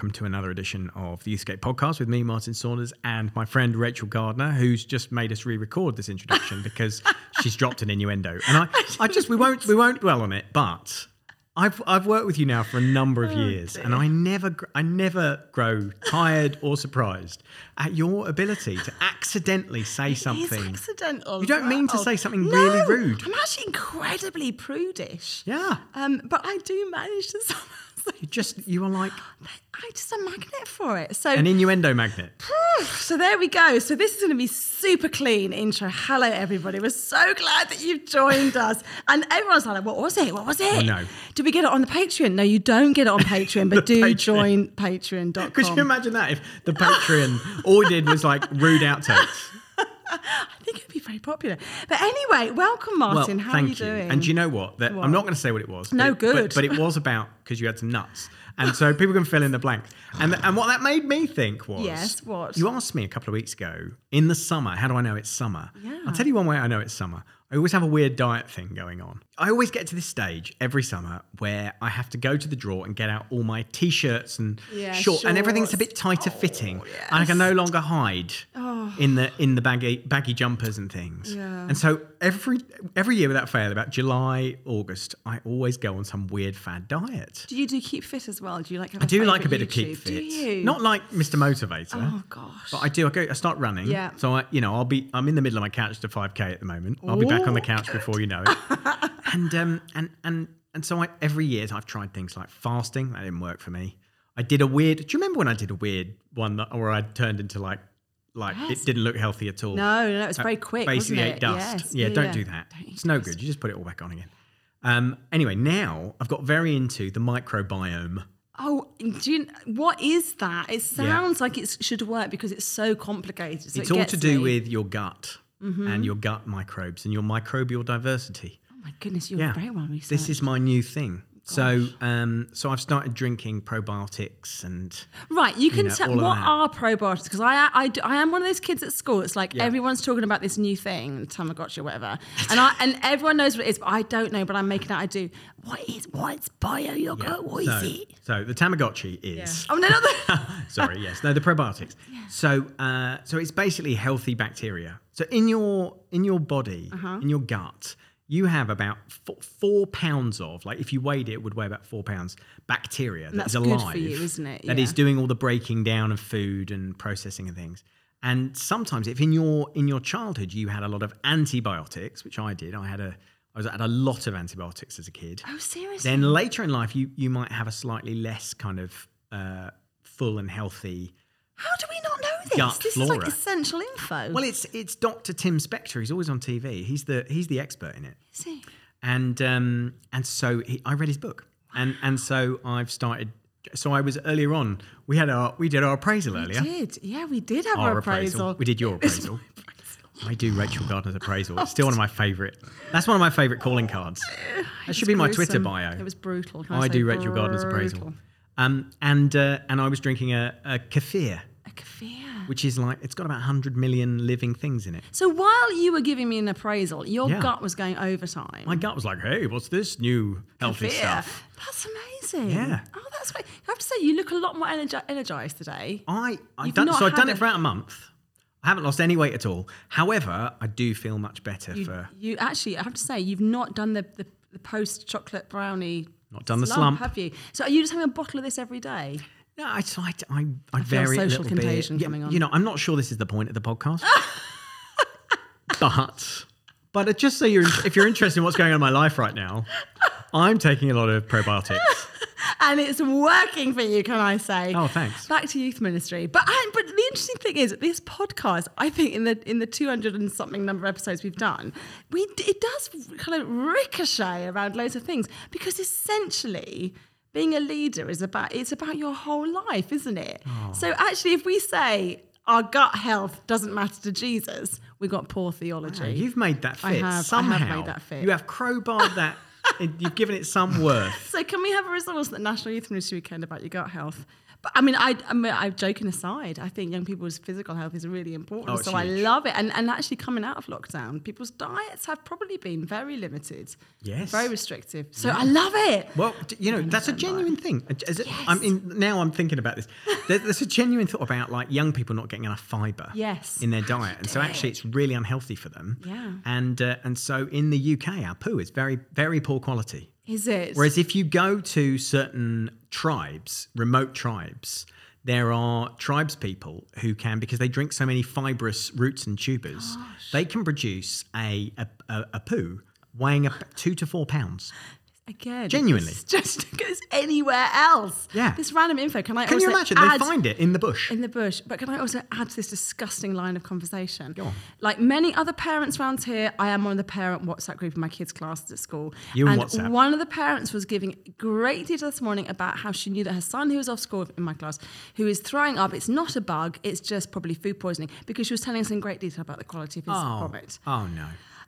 Welcome to another edition of the Youthscape podcast with me, Martin Saunders, and my friend Rachel Gardner, who's just made us re-record this introduction because she's dropped an innuendo. And I, I just we won't we won't dwell on it, but I've I've worked with you now for a number of years, and I never I never grow tired or surprised at your ability to accidentally say It's something. accidental. You don't mean to say something No, really rude. I'm actually incredibly prudish. Yeah, Um, but I do manage to somehow. You just you are like I just a magnet for it. So, an innuendo magnet. so there we go. So this is going to be super clean intro. Hello, everybody. We're so glad that you've joined us. And everyone's like, "What was it? What was it? Oh, no. Did we get it on the Patreon? No, you don't get it on Patreon, but do Patreon. join Patreon.com. Could you imagine that if the Patreon all did was like rude outtakes? I think it'd be very popular. But anyway, welcome, Martin. How thank are you doing? And do you know what? That, What? I'm not going to say what it was. No, but it, but- good. But, it was about because you had some nuts, and so people can fill in the blanks. And and what that made me think was, Yes, what? you asked me a couple of weeks ago in the summer. How do I know it's summer? Yeah. I'll tell you one way I know it's summer. I always have a weird diet thing going on. I always get to this stage every summer where I have to go to the drawer and get out all my t-shirts and Yeah, short, and everything's a bit shorts. tighter fitting, Oh, and I can no longer hide Oh. in the in the baggy baggy jumpers and things. Yeah. And so every every year without fail, about July, August, I always go on some weird fad diet. Do you do keep fit as well? Do you like? I do like a bit of keep fit. Do you? Not like Mr. Motivator. Oh gosh. But I do. I go. I start running. Yeah. So I, you know, I'll be. I'm in the middle of my couch to 5k at the moment. I'll be back on the couch before you know it. and um and and and so I, every year I've tried things like fasting. That didn't work for me. I did a weird. Do you remember when I did a weird one that, where I turned into like like Yes. it didn't look healthy at all? no, no, no, it's very quick. Basically ate dust. Yes. Yeah, don't do that. Don't it's no dust. good. You just put it all back on again. Um, anyway, now I've got very into the microbiome. Oh, do you, what is that? It sounds like it should work because it's so complicated. So it's it all to do me. With your gut Mm-hmm. and your gut microbes and your microbial diversity. Oh my goodness, you're Yeah, very well researched. this is my new thing. So, um, so I've started drinking probiotics and right. You can know, tell what are probiotics because I, I do- I am one of those kids at school. It's like Yeah. everyone's talking about this new thing, Tamagotchi or whatever, and I and everyone knows what it is, but I don't know. But I'm making out I do. What is what's bio yogurt? What is so, it? so the Tamagotchi is Oh no, not the. sorry, yes, no, the probiotics. So, uh, so it's basically healthy bacteria. So in your in your body, Uh-huh. in your gut, you have about four, four pounds of, like, if you weighed it, it would weigh about four pounds bacteria that that's is good alive. for you, isn't it? That is doing all the breaking down of food and processing and things. And sometimes, if in your in your childhood you had a lot of antibiotics, which I did, I had a I was had a lot of antibiotics as a kid Oh seriously. then later in life you you might have a slightly less kind of uh, full and healthy How do we not know this? Gut this is like essential info. well it's it's dr tim spector he's always on tv he's the he's the expert in it Is he? and um and so he, i read his book and and so i've started so i was earlier on we had our we did our appraisal earlier did. Yeah, we did have our our appraisal. we did your appraisal I do Rachel Gardner's appraisal. It's still one of my favourite. That's one of my favourite calling cards. That should be my Twitter bio. It was brutal. I say do Rachel Gardner's appraisal. Um, and uh, and I was drinking a, a kefir, Kefir. which is like it's got about 100 million living things in it. So while you were giving me an appraisal, your Yeah. gut was going overtime. My gut was like, "Hey, what's this new healthy stuff?" That's amazing. Yeah. Oh, that's great. I have to say, you look a lot more energi- energized today. I I've You've done so. I've done it for about a month. I haven't lost any weight at all. However, I do feel much better You, for you actually, I have to say, you've not done the, the, the post chocolate brownie. Not done the slump. have you? So are you just having a bottle of this every day? No, I, so I, I, I, feel vary a little contagion bit. coming on. You know, I'm not sure this is the point of the podcast, but but just so you're if you're interested in what's going on in my life right now, I'm taking a lot of probiotics. and it's working for you, can I say? Oh, thanks. Back to youth ministry, but I, but the interesting thing is, this podcast, I think in the in the two hundred and something number of episodes we've done, we it does kind of ricochet around loads of things because essentially. Being a leader is about it's about your whole life, isn't it? Oh. So actually, if we say our gut health doesn't matter to Jesus, we've got poor theology. You've made that fit I have- I have somehow. made that fit. You have crowbarred that. you've given it some worth. So can we have a resource at National Youth Ministry Weekend about your gut health? But I mean, I, I mean, I joking aside, I think young people's physical health is really important. Oh, so I love it. And and actually coming out of lockdown, people's diets have probably been very limited. Yes. Very restrictive. So I love it. Well, you know, that's a genuine thing. Is it, I mean, now I'm thinking about this. There, there's a genuine thought about like young people not getting enough fibre Yes. in their diet, and so actually it's really unhealthy for them. Yeah. And uh, and so in the UK, our poo is very very poor quality. Is it? Whereas if you go to certain tribes, remote tribes, there are tribes people who can, because they drink so many fibrous roots and tubers, they can produce a, a, a, a poo weighing up two to four pounds. Again, Genuinely. it's just goes anywhere else. Yeah. This random info. Can I Can you imagine? add They find it in the bush. in the bush? But can I also add to this disgusting line of conversation? Go on. Like many other parents around here, I am on the parent WhatsApp group in my kids' classes at school. You and and WhatsApp. one of the parents was giving great detail this morning about how she knew that her son, who was off school in my class, who is throwing up, it's not a bug, it's just probably food poisoning, because she was telling us in great detail about the quality of his oh, vomit. oh no.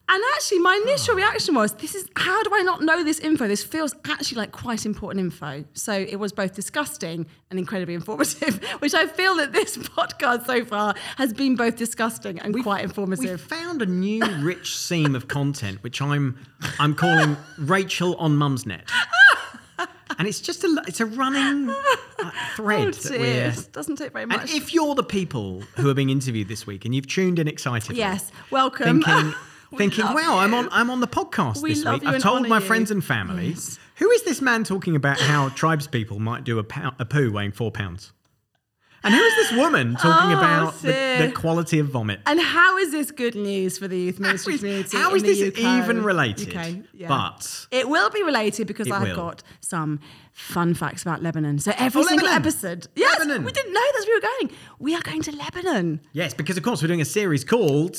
And actually, my initial reaction was, "This is how do I not know this info? This feels actually like quite important info." So it was both disgusting and incredibly informative, which I feel that this podcast so far has been both disgusting and quite informative. We found a new rich seam of content, which I'm I'm calling Rachel on Mumsnet. And it's just a it's a running uh, thread Oh that doesn't take very And much. if you're the people who are being interviewed this week and you've tuned in excitedly, yes, welcome. thinking, thinking, wow, I'm on I'm on the podcast We this week. you I've told my you." friends and family. Yes. Who is this man talking about how tribes people might do a, a poo weighing four pounds? And who is this woman talking Oh, about the, the quality of vomit? And how is this good news for the youth ministry is- community? how is the this UK? even related? UK, yeah. But- it will be related because I've will. got some fun facts about Lebanon. So every Oh, single Lebanon. episode, yes, Lebanon. we didn't know that's where we were going. We are going to Lebanon. Yes, because of course we're doing a series called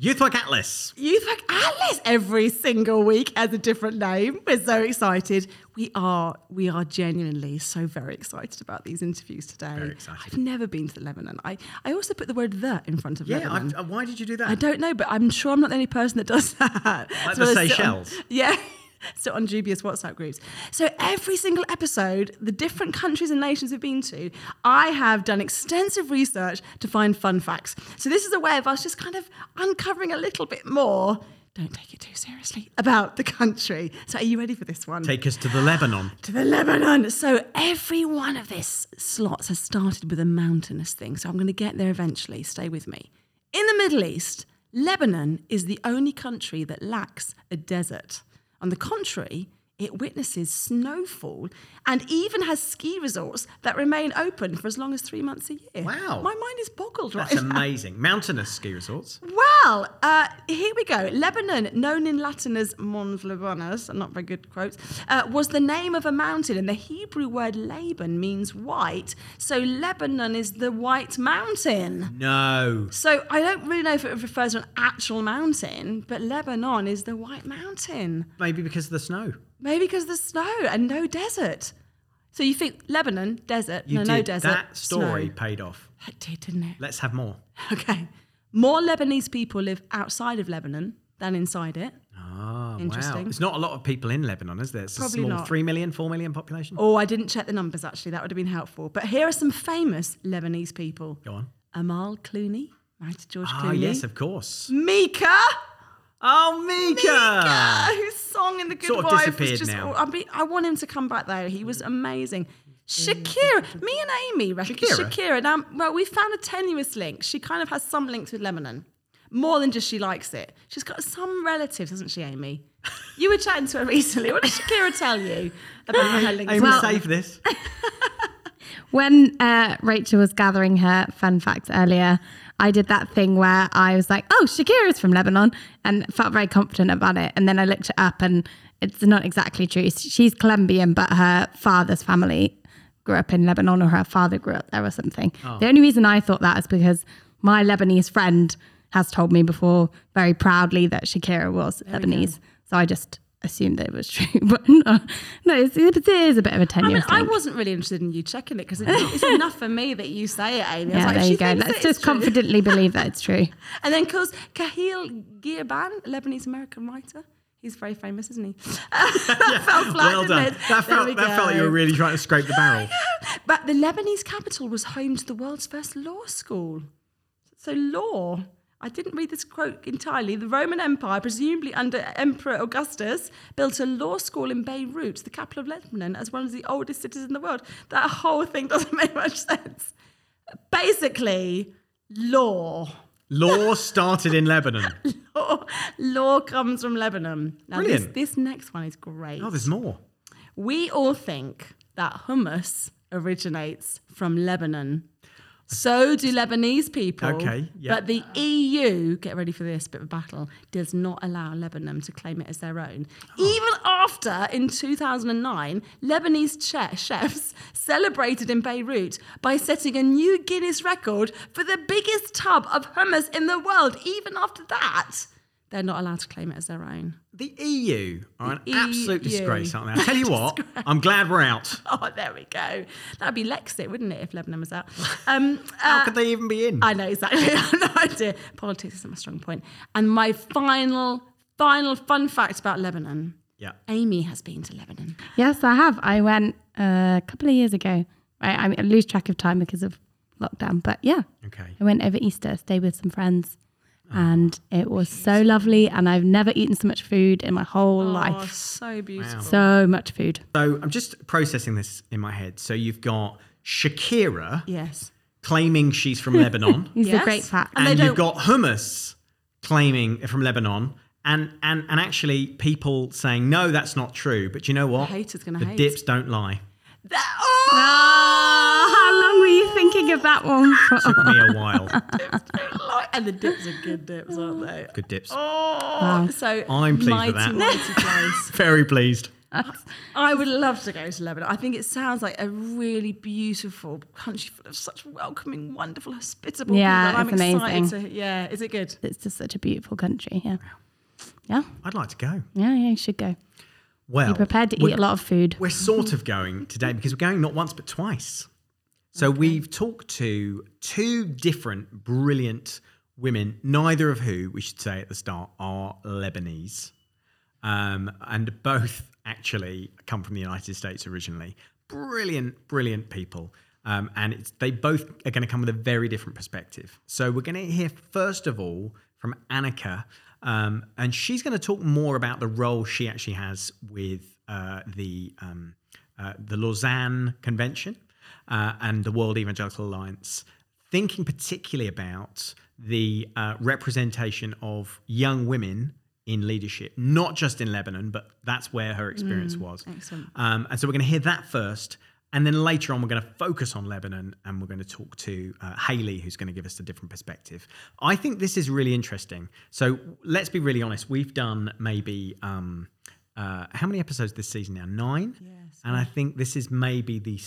Youth Work Atlas. Youth Work Atlas every single week as a different name. We're so excited. We are we are genuinely so very excited about these interviews today. Very excited. I've never been to Lebanon. I, I also put the word the in front of Yeah, Lebanon. I've, uh, why did you do that? I don't know, but I'm sure I'm not the only person that does that. Like So the sit on- yeah. Sit on dubious WhatsApp groups. So every single episode, the different countries and nations we've been to, I have done extensive research to find fun facts. So this is a way of us just kind of uncovering a little bit more. Don't take it too seriously about the country. So are you ready for this one? Take us to the Lebanon. to the Lebanon. So every one of this slots has started with a mountainous thing. So I'm going to get there eventually. Stay with me. In the Middle East, Lebanon is the only country that lacks a desert. On the contrary, it witnesses snowfall and even has ski resorts that remain open for as long as three months a year. Wow. My mind is boggled right That's now. amazing. Mountainous ski resorts. Well, uh, here we go. Lebanon, known in Latin as Mons Libanus, not very good quotes, uh, was the name of a mountain, and the Hebrew word Laban means white. So Lebanon is the white mountain. No. So I don't really know if it refers to an actual mountain, but Lebanon is the white mountain. Maybe because of the snow. Maybe because of the snow and no desert. So you think Lebanon, desert, You no, did. no desert. That story snow. paid off. It did, didn't it? Let's have more. Okay. More Lebanese people live outside of Lebanon than inside it. Ah, wow. Interesting. There's not a lot of people in Lebanon, is there? It's Probably a small not. 3 million, 4 million population. Oh, I didn't check the numbers actually. That would have been helpful. But here are some famous Lebanese people Go on. Amal Clooney, married to George Ah, Clooney. yes, of course. Mika! Oh, Mika! Mika! Whose song in The Good Sort of Wife disappeared was just. now. I, mean, I want him to come back though. He was amazing. Shakira, me and Amy reckon Shakira? Shakira. Now, well, we found a tenuous link. She kind of has some links with Lebanon, more than just she likes it. She's got some relatives, hasn't she, Amy? You were chatting to her recently. What did Shakira tell you about her links? Amy, with- save this. When uh, Rachel was gathering her fun facts earlier, I did that thing where I was like, oh, Shakira's from Lebanon and felt very confident about it. And then I looked it up and it's not exactly true. She's Colombian, but her father's family grew up in Lebanon or her father grew up there or something. The only reason I thought that is because my Lebanese friend has told me before very proudly that Shakira was Lebanese. So I just assumed that it was true. But no, no, it's, it is a bit of a I tenuous mean, I wasn't really interested in you checking it because it, it's enough for me that you say it, Amy. I was yeah, like, there you go. Let's just confidently believe that it's true. And then, of course, Kahil Girban, Lebanese American writer. He's very famous, isn't he? that fell flat, well done. it? That felt we that felt like you were really trying to scrape the barrel. But the Lebanese capital was home to the world's first law school. So, law. I didn't read this quote entirely. The Roman Empire, presumably under Emperor Augustus, built a law school in Beirut, the capital of Lebanon, as one of the oldest cities in the world. That whole thing doesn't make much sense. Basically, law. Law started in Lebanon. Law, law comes from Lebanon. Now, this, Brilliant. this next one is great. Oh, there's more. We all think that hummus originates from Lebanon. So do Lebanese people. Okay, yeah. But the EU, get ready for this bit of battle, does not allow Lebanon to claim it as their own. Oh. Even after, in 2009, Lebanese che- chefs celebrated in Beirut by setting a new Guinness record for the biggest tub of hummus in the world. Even after that, they're not allowed to claim it as their own. The EU are an The absolute disgrace, aren't they? I tell you what, I'm glad we're out. Oh, there we go. That'd be Lexit, wouldn't it, if Lebanon was out? Um, How uh, could they even be in? I know exactly. I have no idea. Politics isn't my strong point. And my final, final fun fact about Lebanon. yeah. Amy has been to Lebanon. Yes, I have. I went uh, a couple of years ago. I, I, I lose track of time because of lockdown, but yeah, Okay. I went over Easter, stayed with some friends, Oh, and it was so lovely. And I've never eaten so much food in my whole Oh, life. so beautiful. So much food. So I'm just processing this in my head. So you've got Shakira Yes. claiming she's from Lebanon, These Yes. are great facts. And and you've got hummus claiming from Lebanon. And, and and actually, people saying no, that's not true. But you know what? haters gonna the hate. dips don't lie. That- Oh, oh! How long were you thinking of that one for? Took me a while. Oh, and the dips are good dips, aren't they? Good dips. Oh, so I'm pleased mighty, with that. mighty place. Very pleased. I would love to go to Lebanon. I think it sounds like a really beautiful country full of such welcoming, wonderful, hospitable Yeah, people. and it's I'm excited amazing. to. Yeah, is it good? It's just such a beautiful country. Yeah. Yeah. I'd like to go. Yeah, yeah, you should go. Well, Be prepared to eat a lot of food. We're sort of going today because we're going not once but twice. So we've talked to two different brilliant women, neither of who, we should say at the start, are Lebanese. Um, and both actually come from the United States originally. Brilliant, brilliant people. Um, and it's, they both are going to come with a very different perspective. So we're going to hear, first of all, from Annika. Um, and she's going to talk more about the role she actually has with uh, the, um, uh, the Lausanne Convention uh, and the World Evangelical Alliance, thinking particularly about the uh, representation of young women in leadership, not just in Lebanon, but that's where her experience was. excellent. Um, and so we're going to hear that first. And then later on, we're going to focus on Lebanon and we're going to talk to uh, Haley, who's going to give us a different perspective. I think this is really interesting. So let's be really honest. We've done maybe, um, uh, how many episodes this season now? Nine? Yes. And I think this is maybe the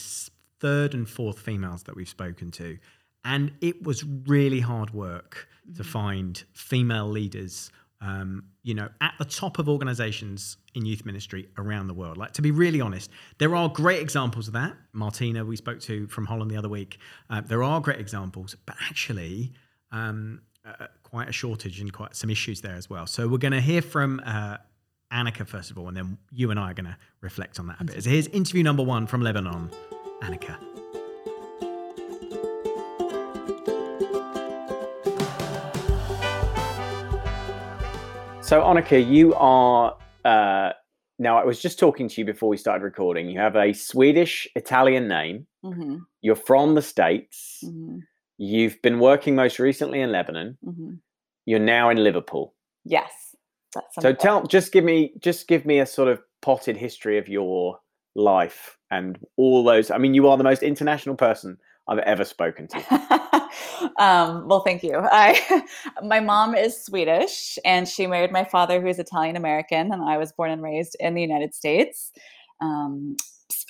third and fourth females that we've spoken to. And it was really hard work to find female leaders, um, you know, at the top of organizations in youth ministry around the world. Like, to be really honest, there are great examples of that. Martina, we spoke to from Holland the other week. Uh, there are great examples, but actually, um, uh, quite a shortage and quite some issues there as well. So we're going to hear from uh, Annika first of all, and then you and I are going to reflect on that a bit. So here's interview number one from Lebanon, Annika. So, Annika, you are. Uh, now, I was just talking to you before we started recording. You have a Swedish Italian name. hmm You're from the States. hmm You've been working most recently in Lebanon. hmm You're now in Liverpool. Yes. That's So tell, just give me, just give me a sort of potted history of your life and all those. I mean, you are the most international person I've ever spoken to. um, well, thank you. I, my mom is Swedish, and she married my father, who is Italian American, and I was born and raised in the United States. Um,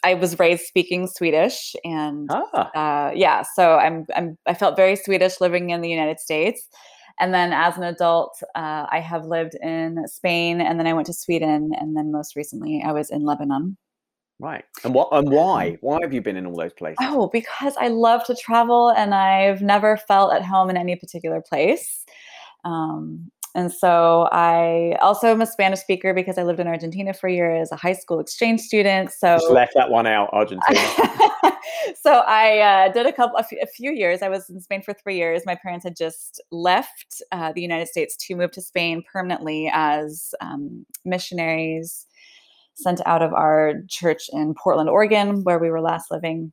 I was raised speaking Swedish, and Ah, uh, yeah, so I'm, I'm I felt very Swedish living in the United States, And then as an adult, uh, I have lived in Spain, and then I went to Sweden, and then most recently, I was in Lebanon. Right. And what and why? Why have you been in all those places? Oh, because I love to travel, and I've never felt at home in any particular place. Um, and so I also am a Spanish speaker because I lived in Argentina for a year as a high school exchange student. So Just left that one out, Argentina. so I uh, did a couple, a few, a few, years. I was in Spain for three years. My parents had just left uh, the United States to move to Spain permanently as um, missionaries sent out of our church in Portland, Oregon, where we were last living.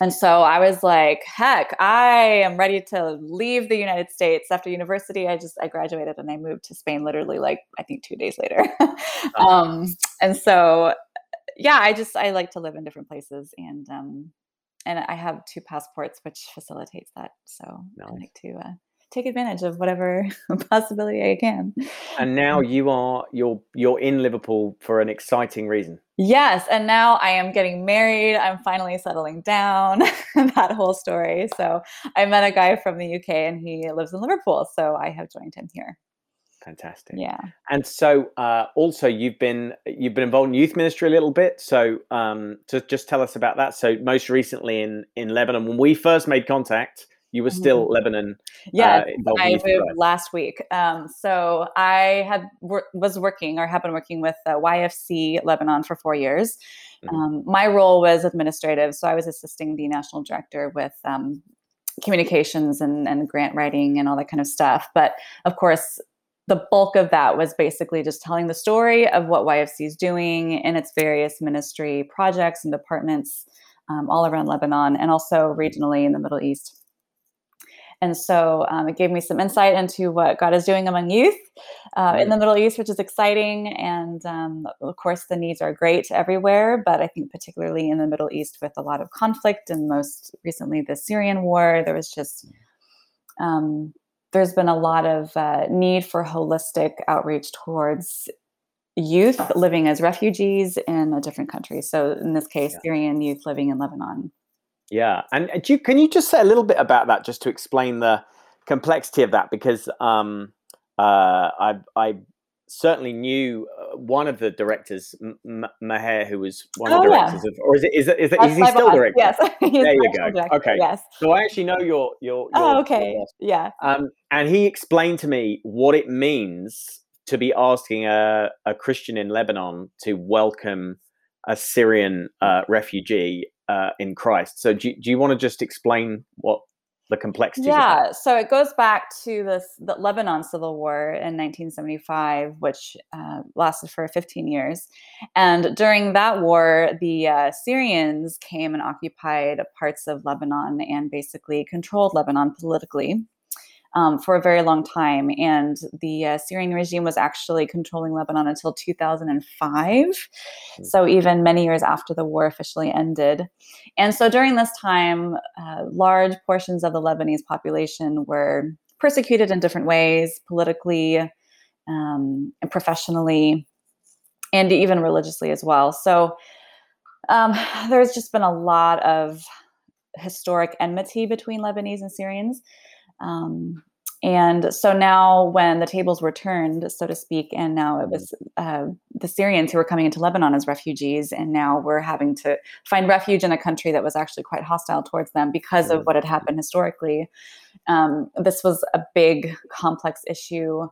And so I was like, heck, I am ready to leave the United States after university. I just I graduated and I moved to Spain literally like I think 2 days later. um, and so yeah, I just I like to live in different places and um and I have two passports which facilitates that. So nice. I like to uh, take advantage of whatever possibility I can. And now you are you're you're in Liverpool for an exciting reason. Yes, and now I am getting married. I'm finally settling down. that whole story. So I met a guy from the UK and he lives in Liverpool, so I have joined him here. Fantastic. Yeah. And so uh, also you've been you've been involved in youth ministry a little bit. So um, to just tell us about that. So most recently in in Lebanon, when we first made contact, you were still mm-hmm. Lebanon. Yeah, uh, I moved last week. Um, so I had was working or have been working with uh, YFC Lebanon for four years. Mm-hmm. Um, my role was administrative, so I was assisting the national director with um, communications and, and grant writing and all that kind of stuff. But of course, the bulk of that was basically just telling the story of what YFC is doing in its various ministry projects and departments um, all around Lebanon and also regionally in the Middle East. And so um, it gave me some insight into what God is doing among youth uh, in the Middle East, which is exciting. And um, of course, the needs are great everywhere, but I think particularly in the Middle East with a lot of conflict and most recently the Syrian war, there was just. Um, there's been a lot of uh, need for holistic outreach towards youth living as refugees in a different country. So, in this case, yeah. Syrian youth living in Lebanon. Yeah, and uh, you, can you just say a little bit about that, just to explain the complexity of that? Because um, uh, I, I certainly knew uh, one of the directors, M- Maher, who was one of the oh, directors yeah. of, or is it is it is, it, is he still director? Yes, there you go. Director. Okay, yes. So I actually know your your. your oh, okay. Your yeah. Um, and he explained to me what it means to be asking a, a Christian in Lebanon to welcome a Syrian uh, refugee uh, in Christ. So do, do you want to just explain what the complexity? Yeah, so it goes back to this the Lebanon Civil War in 1975, which uh, lasted for 15 years. And during that war, the uh, Syrians came and occupied parts of Lebanon and basically controlled Lebanon politically um, for a very long time. And the uh, Syrian regime was actually controlling Lebanon until 2005. Mm-hmm. So, even many years after the war officially ended. And so, during this time, uh, large portions of the Lebanese population were persecuted in different ways, politically um, and professionally, and even religiously as well. So, um, there's just been a lot of historic enmity between Lebanese and Syrians. Um, and so now, when the tables were turned, so to speak, and now it was uh, the Syrians who were coming into Lebanon as refugees, and now we're having to find refuge in a country that was actually quite hostile towards them because of what had happened historically. Um, this was a big, complex issue.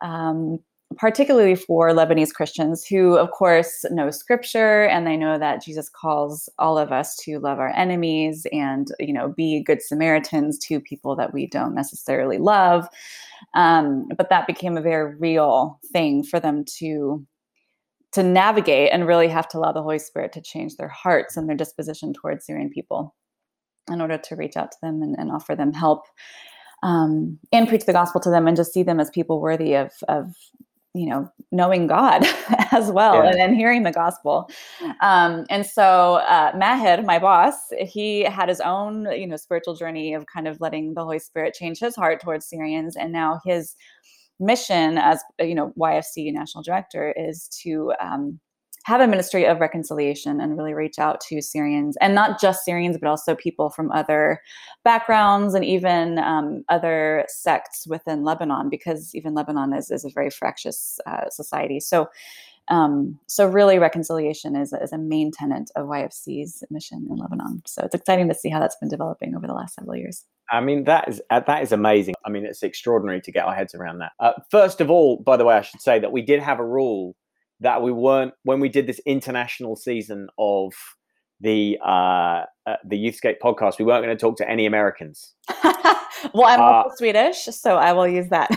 Um, particularly for Lebanese Christians who, of course, know scripture and they know that Jesus calls all of us to love our enemies and, you know, be good Samaritans to people that we don't necessarily love. Um, but that became a very real thing for them to to navigate and really have to allow the Holy Spirit to change their hearts and their disposition towards Syrian people in order to reach out to them and, and offer them help um, and preach the gospel to them and just see them as people worthy of, of you know knowing god as well yeah. and, and hearing the gospel um, and so uh, maher my boss he had his own you know spiritual journey of kind of letting the holy spirit change his heart towards syrians and now his mission as you know yfc national director is to um, have a ministry of reconciliation and really reach out to Syrians and not just Syrians, but also people from other backgrounds and even um, other sects within Lebanon, because even Lebanon is, is a very fractious uh, society. So, um, so really reconciliation is, is a main tenet of YFC's mission in Lebanon. So it's exciting to see how that's been developing over the last several years. I mean, that is uh, that is amazing. I mean, it's extraordinary to get our heads around that. Uh, first of all, by the way, I should say that we did have a rule that we weren't when we did this international season of the uh, uh, the Youthscape podcast. We weren't going to talk to any Americans. well, I'm also uh, Swedish, so I will use that.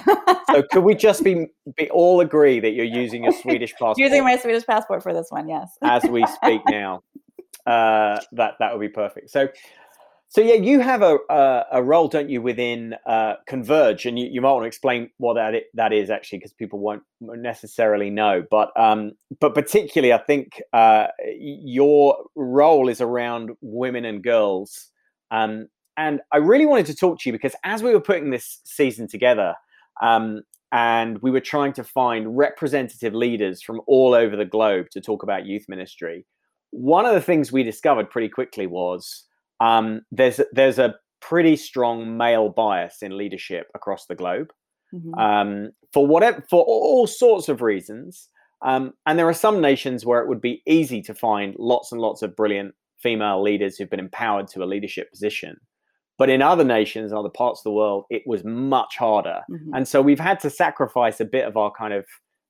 so, could we just be, be all agree that you're using your Swedish passport? Using my Swedish passport for this one, yes. as we speak now, uh, that that would be perfect. So, so yeah, you have a a, a role, don't you, within uh, Converge, and you, you might want to explain what that that is actually, because people won't necessarily know. But um, but particularly, I think uh, your role is around women and girls. Um, and I really wanted to talk to you because as we were putting this season together, um, and we were trying to find representative leaders from all over the globe to talk about youth ministry, one of the things we discovered pretty quickly was um, there's there's a pretty strong male bias in leadership across the globe mm-hmm. um, for whatever for all sorts of reasons. Um, and there are some nations where it would be easy to find lots and lots of brilliant female leaders who've been empowered to a leadership position. But in other nations, other parts of the world, it was much harder. Mm-hmm. And so we've had to sacrifice a bit of our kind of,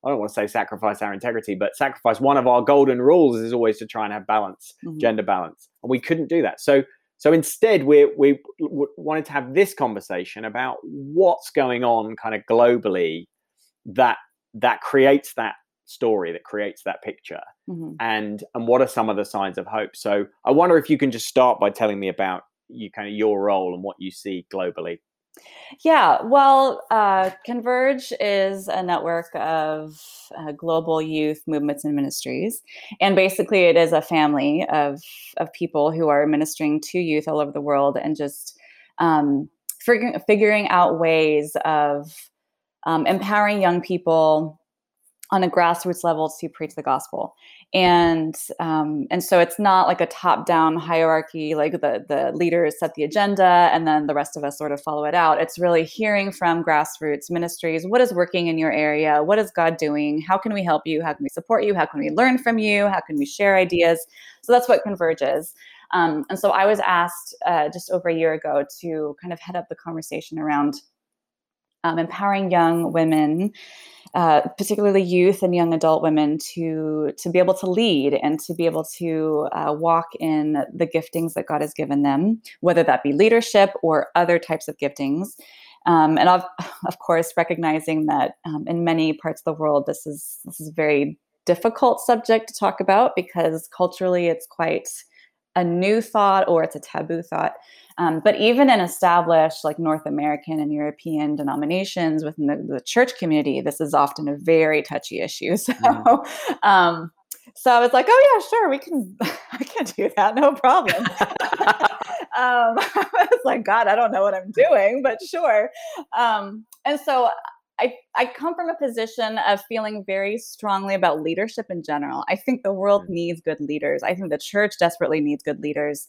I don't want to say sacrifice our integrity, but sacrifice one of our golden rules is always to try and have balance, mm-hmm. gender balance. And we couldn't do that. So so instead, we we wanted to have this conversation about what's going on, kind of globally, that that creates that story, that creates that picture, mm-hmm. and and what are some of the signs of hope. So I wonder if you can just start by telling me about you kind of your role and what you see globally. Yeah, well, uh, Converge is a network of uh, global youth movements and ministries, and basically, it is a family of of people who are ministering to youth all over the world and just um, figuring figuring out ways of um, empowering young people on a grassroots level to preach the gospel. And um, and so it's not like a top down hierarchy like the the leaders set the agenda and then the rest of us sort of follow it out. It's really hearing from grassroots ministries what is working in your area? What is god doing? How can we help you? How can we support you? How can we learn from you? How can we share ideas? So that's what Converge is. Um, and so i was asked uh, just over a year ago to kind of head up the conversation around um, empowering young women uh, particularly youth and young adult women to to be able to lead and to be able to uh, walk in the giftings that God has given them, whether that be leadership or other types of giftings. Um, and of, of course, recognizing that um, in many parts of the world, this is this is a very difficult subject to talk about because culturally it's quite a new thought or it's a taboo thought. Um, but even in established like North American and European denominations within the, the church community, this is often a very touchy issue. So, mm. um, so I was like, oh yeah, sure, we can, I can do that, no problem. um, I was like, God, I don't know what I'm doing, but sure. Um, and so I, I come from a position of feeling very strongly about leadership in general. I think the world mm. needs good leaders. I think the church desperately needs good leaders.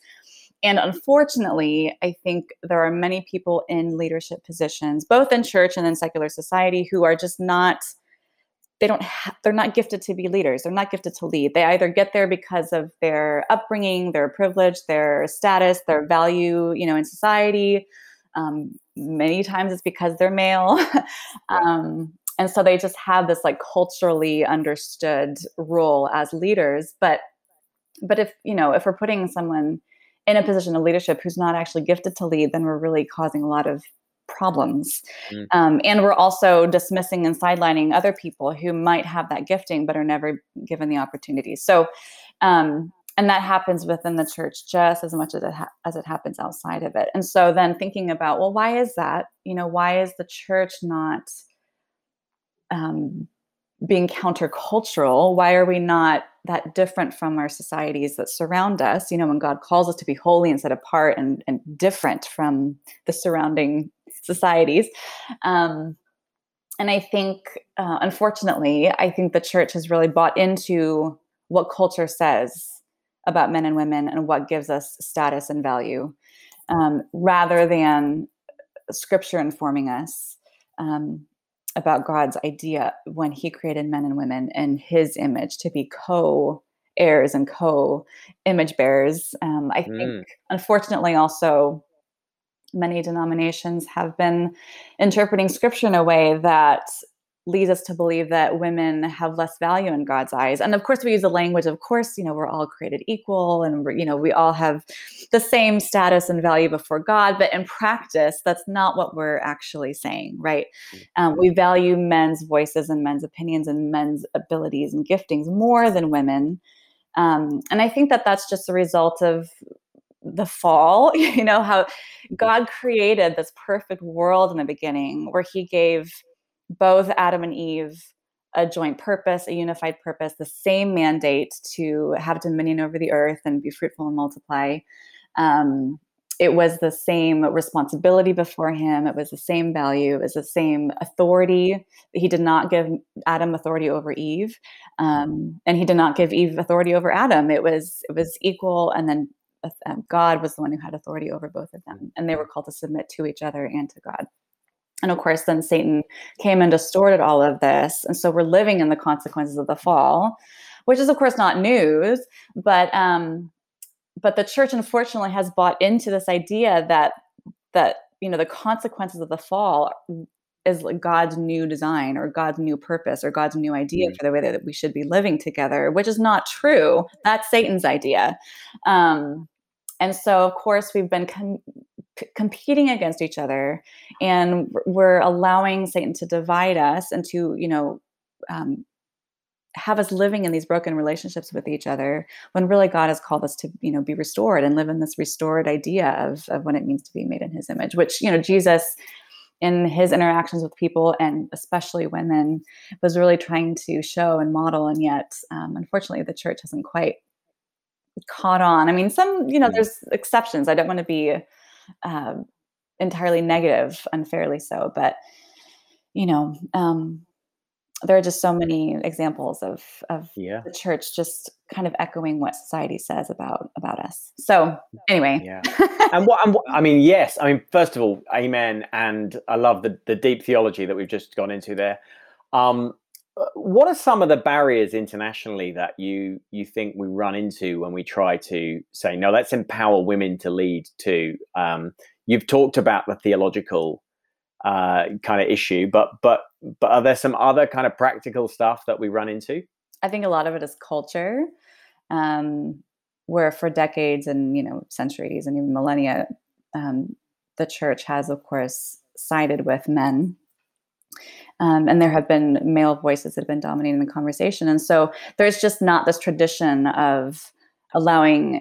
And unfortunately, I think there are many people in leadership positions, both in church and in secular society, who are just not they don't ha- they're not gifted to be leaders they're not gifted to lead they either get there because of their upbringing their privilege their status their value you know in society um, many times it's because they're male um, and so they just have this like culturally understood role as leaders but but if you know if we're putting someone in a position of leadership who's not actually gifted to lead, then we're really causing a lot of problems. Mm. Um, and we're also dismissing and sidelining other people who might have that gifting but are never given the opportunity. So, um, and that happens within the church just as much as it ha- as it happens outside of it. And so then thinking about, well, why is that? You know, why is the church not um, being countercultural? Why are we not that different from our societies that surround us? You know, when God calls us to be holy and set apart and, and different from the surrounding societies. Um, and I think, uh, unfortunately, I think the church has really bought into what culture says about men and women and what gives us status and value, um, rather than scripture informing us um, about God's idea when He created men and women in His image to be co heirs and co image bearers. Um, I think, Mm. unfortunately, also many denominations have been interpreting scripture in a way that leads us to believe that women have less value in God's eyes. And of course, we use the language, of course, you know, we're all created equal and, you know, we all have the same status and value before God. But in practice, that's not what we're actually saying, right? Um, we value men's voices and men's opinions and men's abilities and giftings more than women. Um, and I think that that's just a result of the fall, you know, how God created this perfect world in the beginning where he gave both Adam and Eve a joint purpose, a unified purpose, the same mandate to have dominion over the earth and be fruitful and multiply. Um, it was the same responsibility before him. It was the same value. It was the same authority. He did not give Adam authority over Eve, um, and he did not give Eve authority over Adam. It was it was equal, and then uh, um, God was the one who had authority over both of them, and they were called to submit to each other and to God. And of course, then Satan came and distorted all of this. And so we're living in the consequences of the fall, which is, of course, not news. But um, but the church, unfortunately, has bought into this idea that that you know the consequences of the fall is like God's new design or God's new purpose or God's new idea for the way that we should be living together, which is not true. That's Satan's idea. Um, and so, of course, we've been com- c- competing against each other, and we're- we're allowing Satan to divide us and to, you know, um, have us living in these broken relationships with each other when really God has called us to, you know, be restored and live in this restored idea of, of what it means to be made in his image, which, you know, Jesus in his interactions with people and especially women was really trying to show and model. And yet, um, unfortunately, the church hasn't quite caught on. I mean, some, you know, Mm. there's exceptions. I don't want to be uh, entirely negative, unfairly so, but, you know, um, there are just so many examples of of Yeah. the church just kind of echoing what society says about about us. So anyway, Yeah. and what, and what I mean, yes. I mean, first of all, amen. And I love the the deep theology that we've just gone into there. Um, what are some of the barriers internationally that you you think we run into when we try to say no? Let's empower women to lead. Too. Um, you've talked about the theological uh, kind of issue, but but but are there some other kind of practical stuff that we run into? I think a lot of it is culture, um, where for decades and you know centuries and even millennia, um, the church has, of course, sided with men, um, and there have been male voices that have been dominating the conversation, and so there's just not this tradition of allowing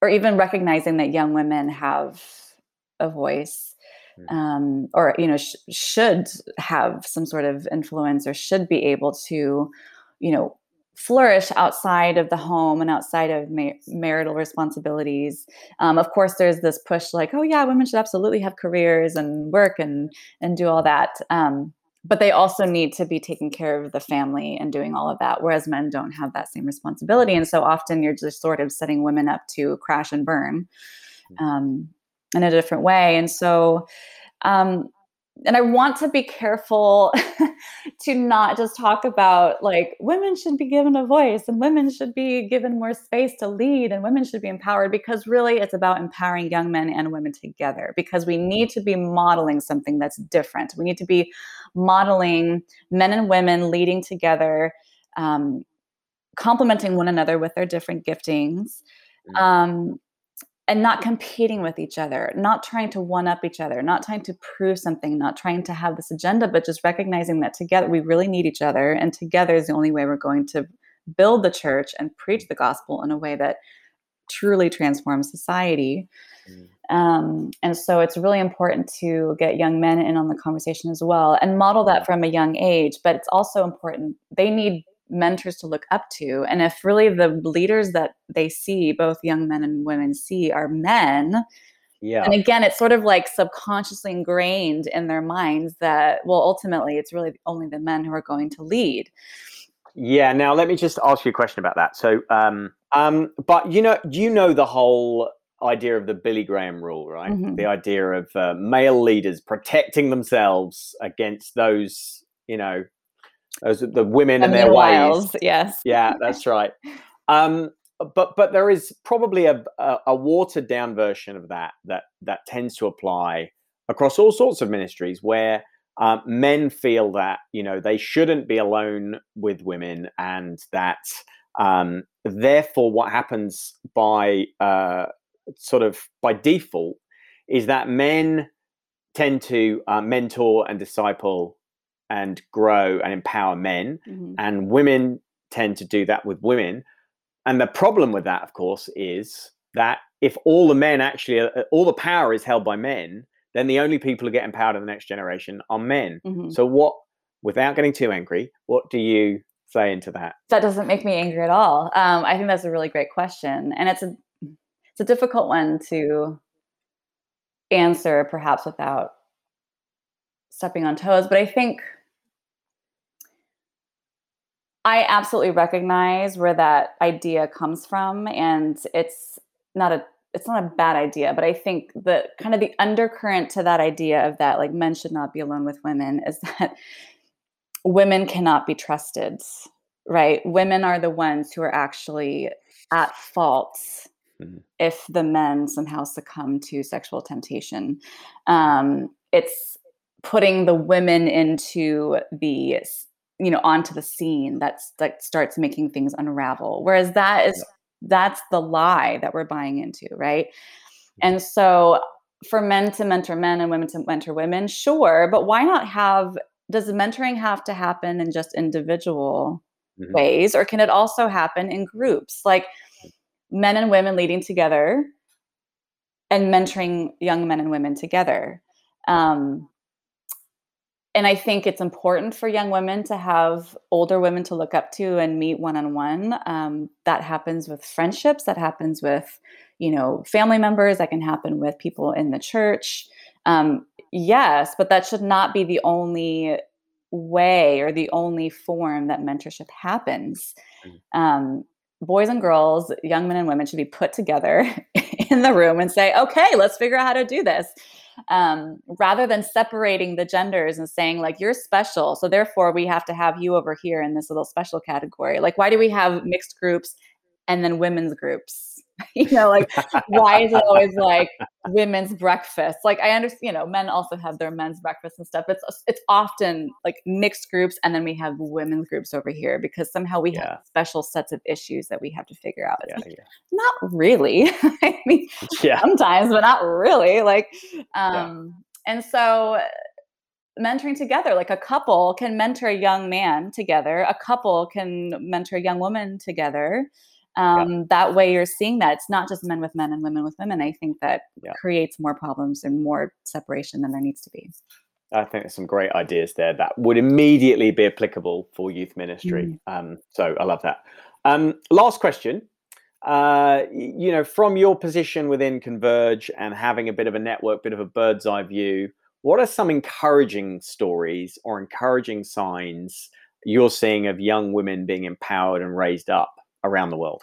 or even recognizing that young women have a voice Mm. um, or you know sh- should have some sort of influence or should be able to you know flourish outside of the home and outside of ma- marital responsibilities. Um, of course there's this push like oh yeah women should absolutely have careers and work and and do all that. Um, but they also need to be taking care of the family and doing all of that whereas men don't have that same responsibility. And so often you're just sort of setting women up to crash and burn um, in a different way. And so um, and i want to be careful to not just talk about like women should be given a voice and women should be given more space to lead and women should be empowered because really it's about empowering young men and women together because we need to be modeling something that's different we need to be modeling men and women leading together um, complementing one another with their different giftings Mm. um, and not competing with each other, not trying to one up each other, not trying to prove something, not trying to have this agenda, but just recognizing that together we really need each other. And together is the only way we're going to build the church and preach the gospel in a way that truly transforms society. Mm. Um, and so it's really important to get young men in on the conversation as well and model that from a young age. But it's also important, they need mentors to look up to. And if really the leaders that they see, both young men and women see, are men, Yeah. and again, it's sort of like subconsciously ingrained in their minds that, well, ultimately, it's really only the men who are going to lead. Yeah. Now let me just ask you a question about that. So, um, um, but you know, you know the whole idea of the Billy Graham rule, right? Mhm. The idea of uh, male leaders protecting themselves against those, you know, those the women and And their wiles, yes. Yeah, that's right. Um, but but there is probably a, a a watered down version of that that that tends to apply across all sorts of ministries where um, men feel that you know they shouldn't be alone with women and that um, therefore what happens by uh, sort of by default is that men tend to uh, mentor and disciple and grow and empower men Mhm. and women tend to do that with women and the problem with that of course is that if all the men actually uh, all the power is held by men then the only people who get empowered in the next generation are men Mhm. so what without getting too angry what do you say into that that doesn't make me angry at all. Um, I think that's a really great question, and it's a it's a difficult one to answer, perhaps without stepping on toes. But I think I absolutely recognize where that idea comes from, and it's not a it's not a bad idea. But I think the kind of the undercurrent to that idea of that like men should not be alone with women is that women cannot be trusted right? Women are the ones who are actually at fault Mhm. if the men somehow succumb to sexual temptation. Um, it's putting the women into the you know onto the scene that's that starts making things unravel. Whereas that is that's the lie that we're buying into right? And so for men to mentor men and women to mentor women sure but why not have does the mentoring have to happen in just individual Mhm. ways or can it also happen in groups? Like men and women leading together and mentoring young men and women together. Um, and i think it's important for young women to have older women to look up to and meet one-on-one. Um, that happens with friendships that happens with you know family members that can happen with people in the church. Um, yes but that should not be the only way or the only form that mentorship happens. Mhm. um, boys and girls young men and women should be put together in the room and say okay let's figure out how to do this um, rather than separating the genders and saying like you're special so therefore we have to have you over here in this little special category. Like why do we have mixed groups and then women's groups. You know like why is it always like women's breakfast? Like i understand you know men also have their men's breakfast and stuff it's it's often like mixed groups and then we have women's groups over here because somehow we Yeah. have special sets of issues that we have to figure out. Yeah like, yeah. not really. I mean sometimes but not really like um and so mentoring together like a couple can mentor a young man together a couple can mentor a young woman together um, that way you're seeing that it's not just men with men and women with women i think that Yeah. creates more problems and more separation than there needs to be I think there's some great ideas there that would immediately be applicable for youth ministry. Um, so I love that. Um, last question. Uh, you know, from your position within Converge and having a bit of a network, bit of a bird's eye view, what are some encouraging stories or encouraging signs you're seeing of young women being empowered and raised up around the world?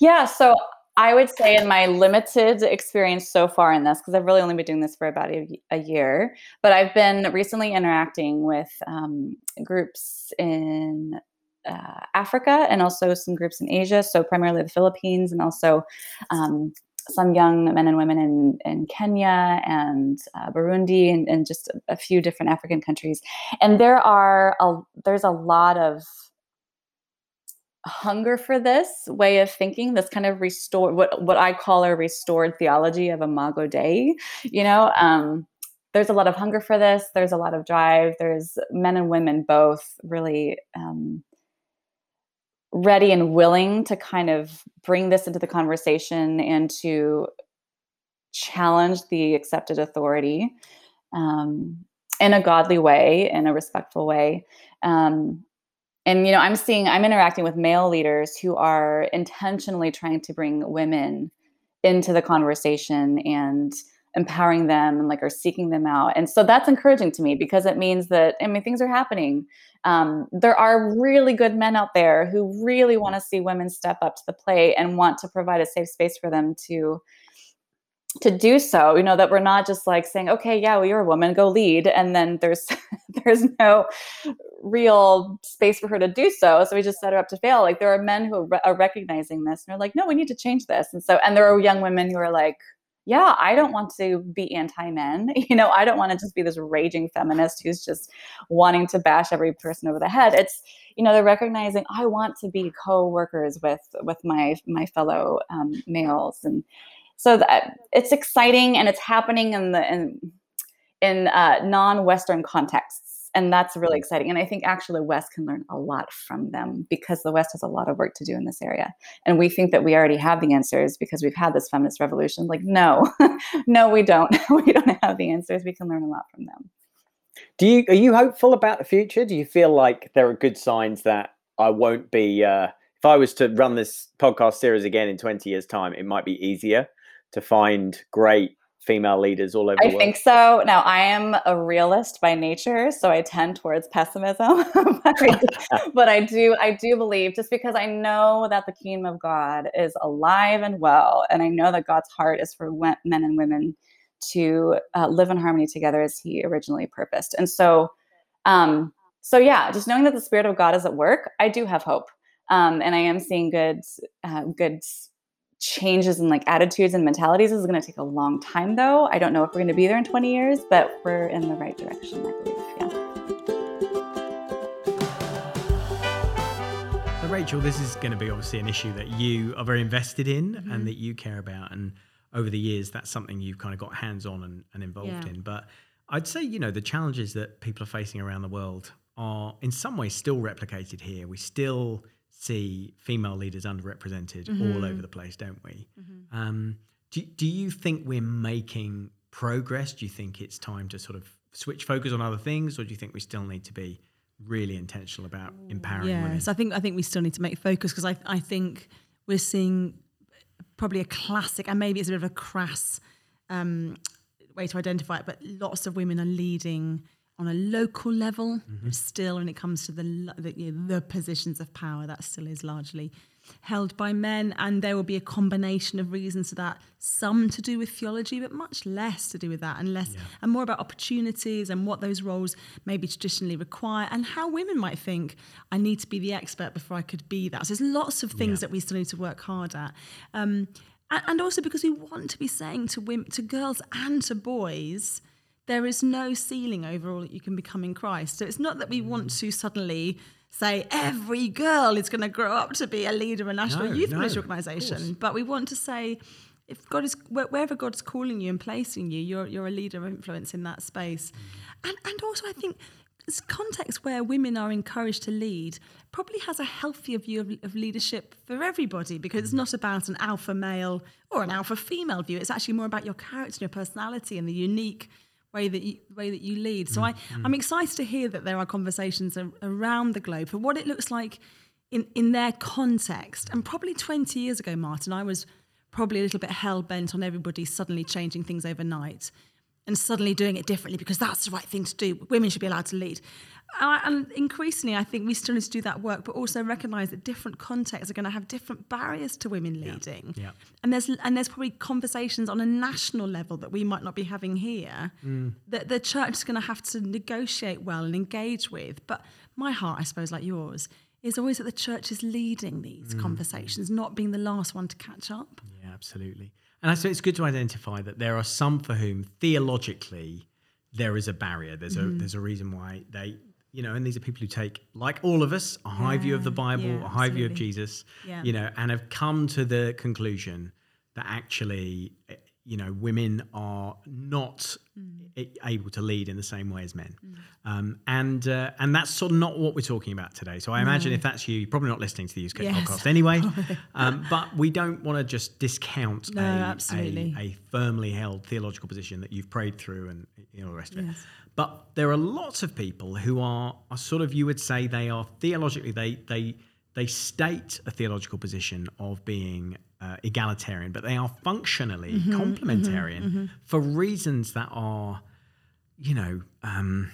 Yeah, so I would say in my limited experience so far in this, because I've really only been doing this for about a, a year, but I've been recently interacting with um, groups in uh, Africa and also some groups in Asia, so primarily the Philippines and also um, some young men and women in, in Kenya and uh, Burundi and, and just a, a few different African countries. And there are a, there's a lot of hunger for this way of thinking this kind of restored what what i call a restored theology of imago dei you know um there's a lot of hunger for this there's a lot of drive there's men and women both really um ready and willing to kind of bring this into the conversation and to challenge the accepted authority um, in a godly way in a respectful way um, and you know i'm seeing i'm interacting with male leaders who are intentionally trying to bring women into the conversation and empowering them and like are seeking them out. And so that's encouraging to me because it means that I mean things are happening. Um, there are really good men out there who really want to see women step up to the plate and want to provide a safe space for them to to do so you know that we're not just like saying okay yeah well you're a woman go lead and then there's there's no real space for her to do so so we just set her up to fail like there are men who are recognizing this and they're like no we need to change this and so and there are young women who are like yeah, I don't want to be anti men. You know, I don't want to just be this raging feminist who's just wanting to bash every person over the head. It's, you know, they're recognizing I want to be co-workers with with my my fellow um, males, and so that it's exciting and it's happening in the in in uh, non-Western contexts and that's really exciting. And I think actually West can learn a lot from them because the West has a lot of work to do in this area. And we think that we already have the answers because we've had this feminist revolution. Like, no, no, we don't. we don't have the answers. We can learn a lot from them. Do you are you hopeful about the future? Do you feel like there are good signs that I won't be uh, if I was to run this podcast series again in 20 years time, it might be easier to find great female leaders all over I the world? I think so. Now, I am a realist by nature, so I tend towards pessimism. but, I do, but I do, I do believe just because I know that the kingdom of God is alive and well, and I know that God's heart is for men and women to uh, live in harmony together as He originally purposed. And so, um, so yeah, just knowing that the Spirit of God is at work, I do have hope, um, and I am seeing good, uh, good changes in like attitudes and mentalities this is going to take a long time though i don't know if we're going to be there in 20 years but we're in the right direction i believe yeah so rachel this is going to be obviously an issue that you are very invested in mm-hmm. and that you care about and over the years that's something you've kind of got hands on and, and involved yeah. in but i'd say you know the challenges that people are facing around the world are in some ways still replicated here we still see female leaders underrepresented mm-hmm. all over the place, don't we? Mm-hmm. Um, do, do you think we're making progress? Do you think it's time to sort of switch focus on other things, or do you think we still need to be really intentional about empowering yes, women? I think I think we still need to make focus because I I think we're seeing probably a classic, and maybe it's a bit of a crass um, way to identify it, but lots of women are leading on a local level. Mm-hmm. Still, when it comes to the the, you know, the, positions of power, that still is largely held by men, and there will be a combination of reasons for that. Some to do with theology, but much less to do with that, and less yeah. and more about opportunities and what those roles maybe traditionally require, and how women might think I need to be the expert before I could be that. So there's lots of things yeah. that we still need to work hard at. Um, and also because we want to be saying to women, to girls and to boys, there is no ceiling over all that you can become in Christ. So it's not that we want to suddenly say every girl is going to grow up to be a leader of a national no, youth no, ministry organisation, but we want to say if God is wherever God's calling you and placing you, you're you're a leader of influence in that space, mm. and and also I think this context where women are encouraged to lead probably has a healthier view of, of, leadership for everybody because it's not about an alpha male or an alpha female view. It's actually more about your character, and your personality, and the unique way that you way that you lead. So I, mm. I'm excited to hear that there are conversations around the globe for what it looks like in in their context. And probably 20 years ago, Martin, I was probably a little bit hell bent on everybody suddenly changing things overnight and suddenly doing it differently because that's the right thing to do. Women should be allowed to lead. And increasingly, I think we still need to do that work, but also recognise that different contexts are going to have different barriers to women leading. Yeah. yeah. And there's and there's probably conversations on a national level that we might not be having here mm. that the church is going to have to negotiate well and engage with. But my heart, I suppose, like yours, is always that the church is leading these mm. conversations, not being the last one to catch up. Yeah, absolutely. And I it's good to identify that there are some for whom theologically there is a barrier. There's mm. a there's a reason why they you know, and these are people who take, like all of us, a high yeah, view of the Bible, yeah, a high absolutely. view of Jesus, yeah. you know, and have come to the conclusion that actually, you know, women are not mm. able to lead in the same way as men, mm. um, and uh, and that's sort of not what we're talking about today. So I imagine no. if that's you, you're probably not listening to the Youth yes. podcast anyway. um, but we don't want to just discount no, a, a, a, firmly held theological position that you've prayed through and you know the rest of it. But there are lots of people who are, are sort of, you would say, they are theologically, they they they state a theological position of being uh, egalitarian, but they are functionally Mm-hmm, complementarian for reasons that are, you know, um,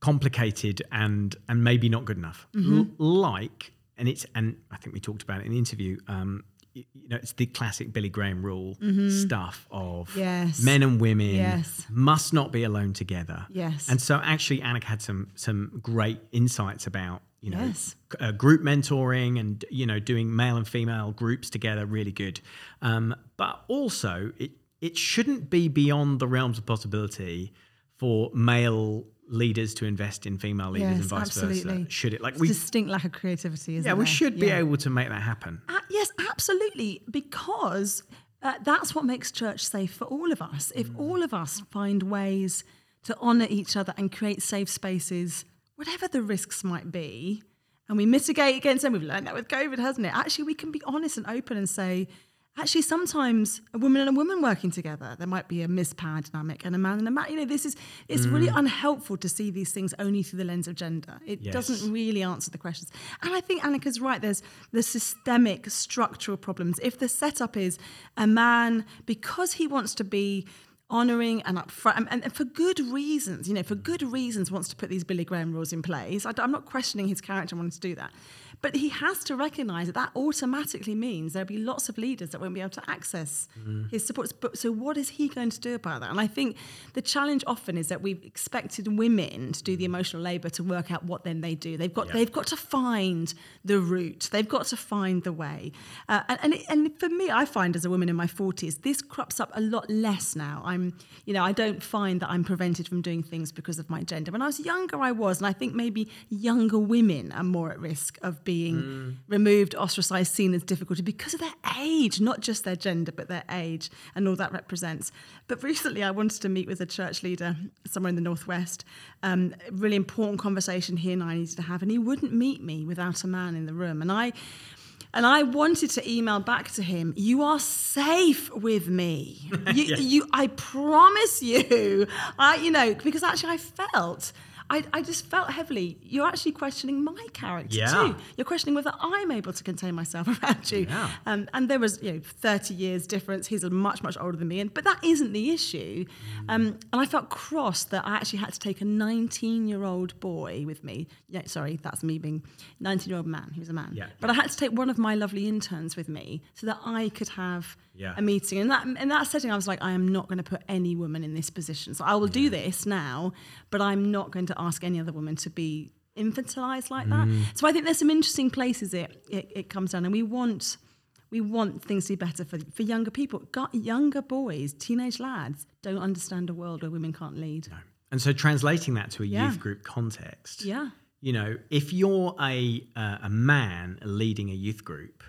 complicated and and maybe not good enough. Mm-hmm. L- like, and it's and I think we talked about it in the interview. Um, you know, it's the classic Billy Graham rule stuff of Mm-hmm. Yes. men and women Yes. must not be alone together. Yes. And so actually, Annika had some some great insights about you know Yes. uh, group mentoring and you know doing male and female groups together. Really good. Um, but also, it it shouldn't be beyond the realms of possibility for male leaders to invest in female leaders and vice absolutely. versa. Should it like It's we? distinct lack of creativity, isn't Yeah, we there? should be Yeah. able to make that happen. Uh, yes, absolutely, because uh, that's what makes church safe for all of us. If Mm. all of us find ways to honour each other and create safe spaces, whatever the risks might be, and we mitigate against them, we've learned that with COVID, hasn't it? Actually, we can be honest and open and say, actually, sometimes a woman and a woman working together, there might be a mispower dynamic, and a man and a man. You know, this is it's really mm. unhelpful to see these things only through the lens of gender. It Yes. doesn't really answer the questions. And I think Annika's right. There's the systemic structural problems. If the setup is a man, because he wants to be honouring and upfront, and, and for good reasons, you know, for good reasons, wants to put these Billy Graham rules in place. I, am not questioning his character wanting to do that. But he has to recognise that that automatically means there'll be lots of leaders that won't be able to access his supports. But so, what is he going to do about that? And I think the challenge often is that we've expected women to do the emotional labour to work out what then they do. They've got they've got to find the route. They've got to find the way. Uh, and and, it, and for me, I find as a woman in my forties, this crops up a lot less now. I'm you know I don't find that I'm prevented from doing things because of my gender. When I was younger, I was, and I think maybe younger women are more at risk of being removed, ostracized, seen as difficulty because of their age, not just their gender, but their age and all that represents. But recently, I wanted to meet with a church leader somewhere in the Northwest. Um, really important conversation he and I needed to have, and he wouldn't meet me without a man in the room. And I. And I wanted to email back to him, you are safe with me. You, you I promise you. I, you know, because actually I felt I, I just felt heavily, you're actually questioning my character Yeah. too. You're questioning whether I'm able to contain myself around you. Yeah. Um, and there was, you know, 30 years difference. He's much, much older than me. And, but that isn't the issue. Um, and I felt cross that I actually had to take a 19 year old boy with me. Yeah, sorry, that's me being 19 year old man. He was a man. Yeah. But I had to take one of my lovely interns with me so that I could have Yeah. a meeting. And that in that setting, I was like, I am not going to put any woman in this position. So I will do this now, but I'm not going to ask any other woman to be infantilized like that. So I think there's some interesting places it, it, it comes down, and we want we want things to be better for, for younger people. Got younger boys, teenage lads don't understand a world where women can't lead. And so translating that to a Yeah. youth group context. Yeah. you know, if you're a uh, a man leading a youth group,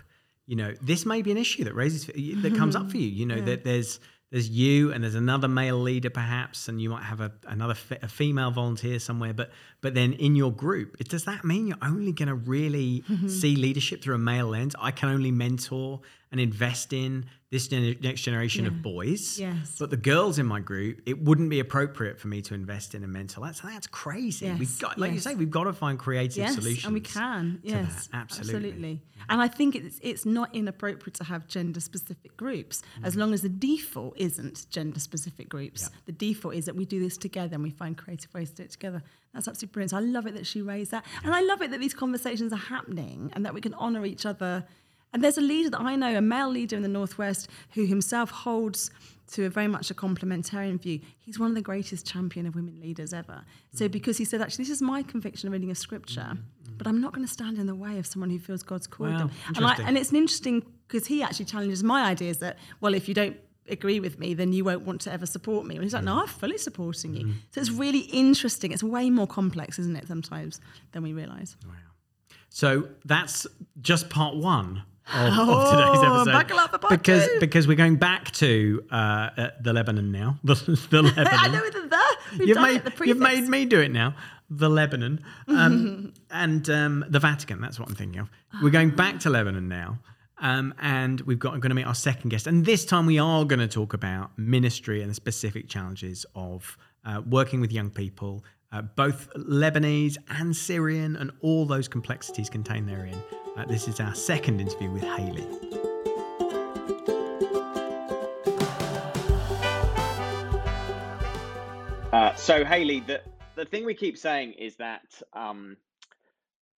you know, this may be an issue that raises that comes up mm-hmm. for you. You know, that there's there's you and there's another male leader perhaps, and you might have a, another fe- a female volunteer somewhere. But but then in your group, it, does that mean you're only going to really mm-hmm. see leadership through a male lens? I can only mentor and invest in this gen- next generation of boys. Yes. But the girls in my group, it wouldn't be appropriate for me to invest in a mentor. That's that's crazy. We've got, like you say, we've got to find creative yes, solutions. and we can. Yes, that. Absolutely. And I think it's it's not inappropriate to have gender specific groups as long as the default isn't gender specific groups. Mm. Yeah. The default is that we do this together and we find creative ways to do it together. That's absolutely brilliant. So I love it that she raised that, and I love it that these conversations are happening and that we can honour each other. And there's a leader that I know, a male leader in the Northwest, who himself holds to a very much a complementarian view. He's one of the greatest champion of women leaders ever. So Mm. because he said, actually, this is my conviction of reading of scripture, but I'm not going to stand in the way of someone who feels God's called Wow, them. And, I, and it's an interesting because he actually challenges my ideas that, well, if you don't agree with me, then you won't want to ever support me. And he's like, Mm. no, I'm fully supporting you. So it's really interesting. It's way more complex, isn't it, sometimes than we realise. So that's just part one of, of today's Oh, episode. buckle up for part because two. because we're going back to uh, uh, the Lebanon now. The, the Lebanon. I know the the. We've you've made the you've made me do it now. The Lebanon um, and um, the Vatican. That's what I'm thinking of. We're going back to Lebanon now, um, and we've got going to meet our second guest. And this time we are going to talk about ministry and the specific challenges of uh, working with young people, uh, both Lebanese and Syrian, and all those complexities contained therein. Uh, this is our second interview with Haley. Uh, so, Haley, the, the thing we keep saying is that um,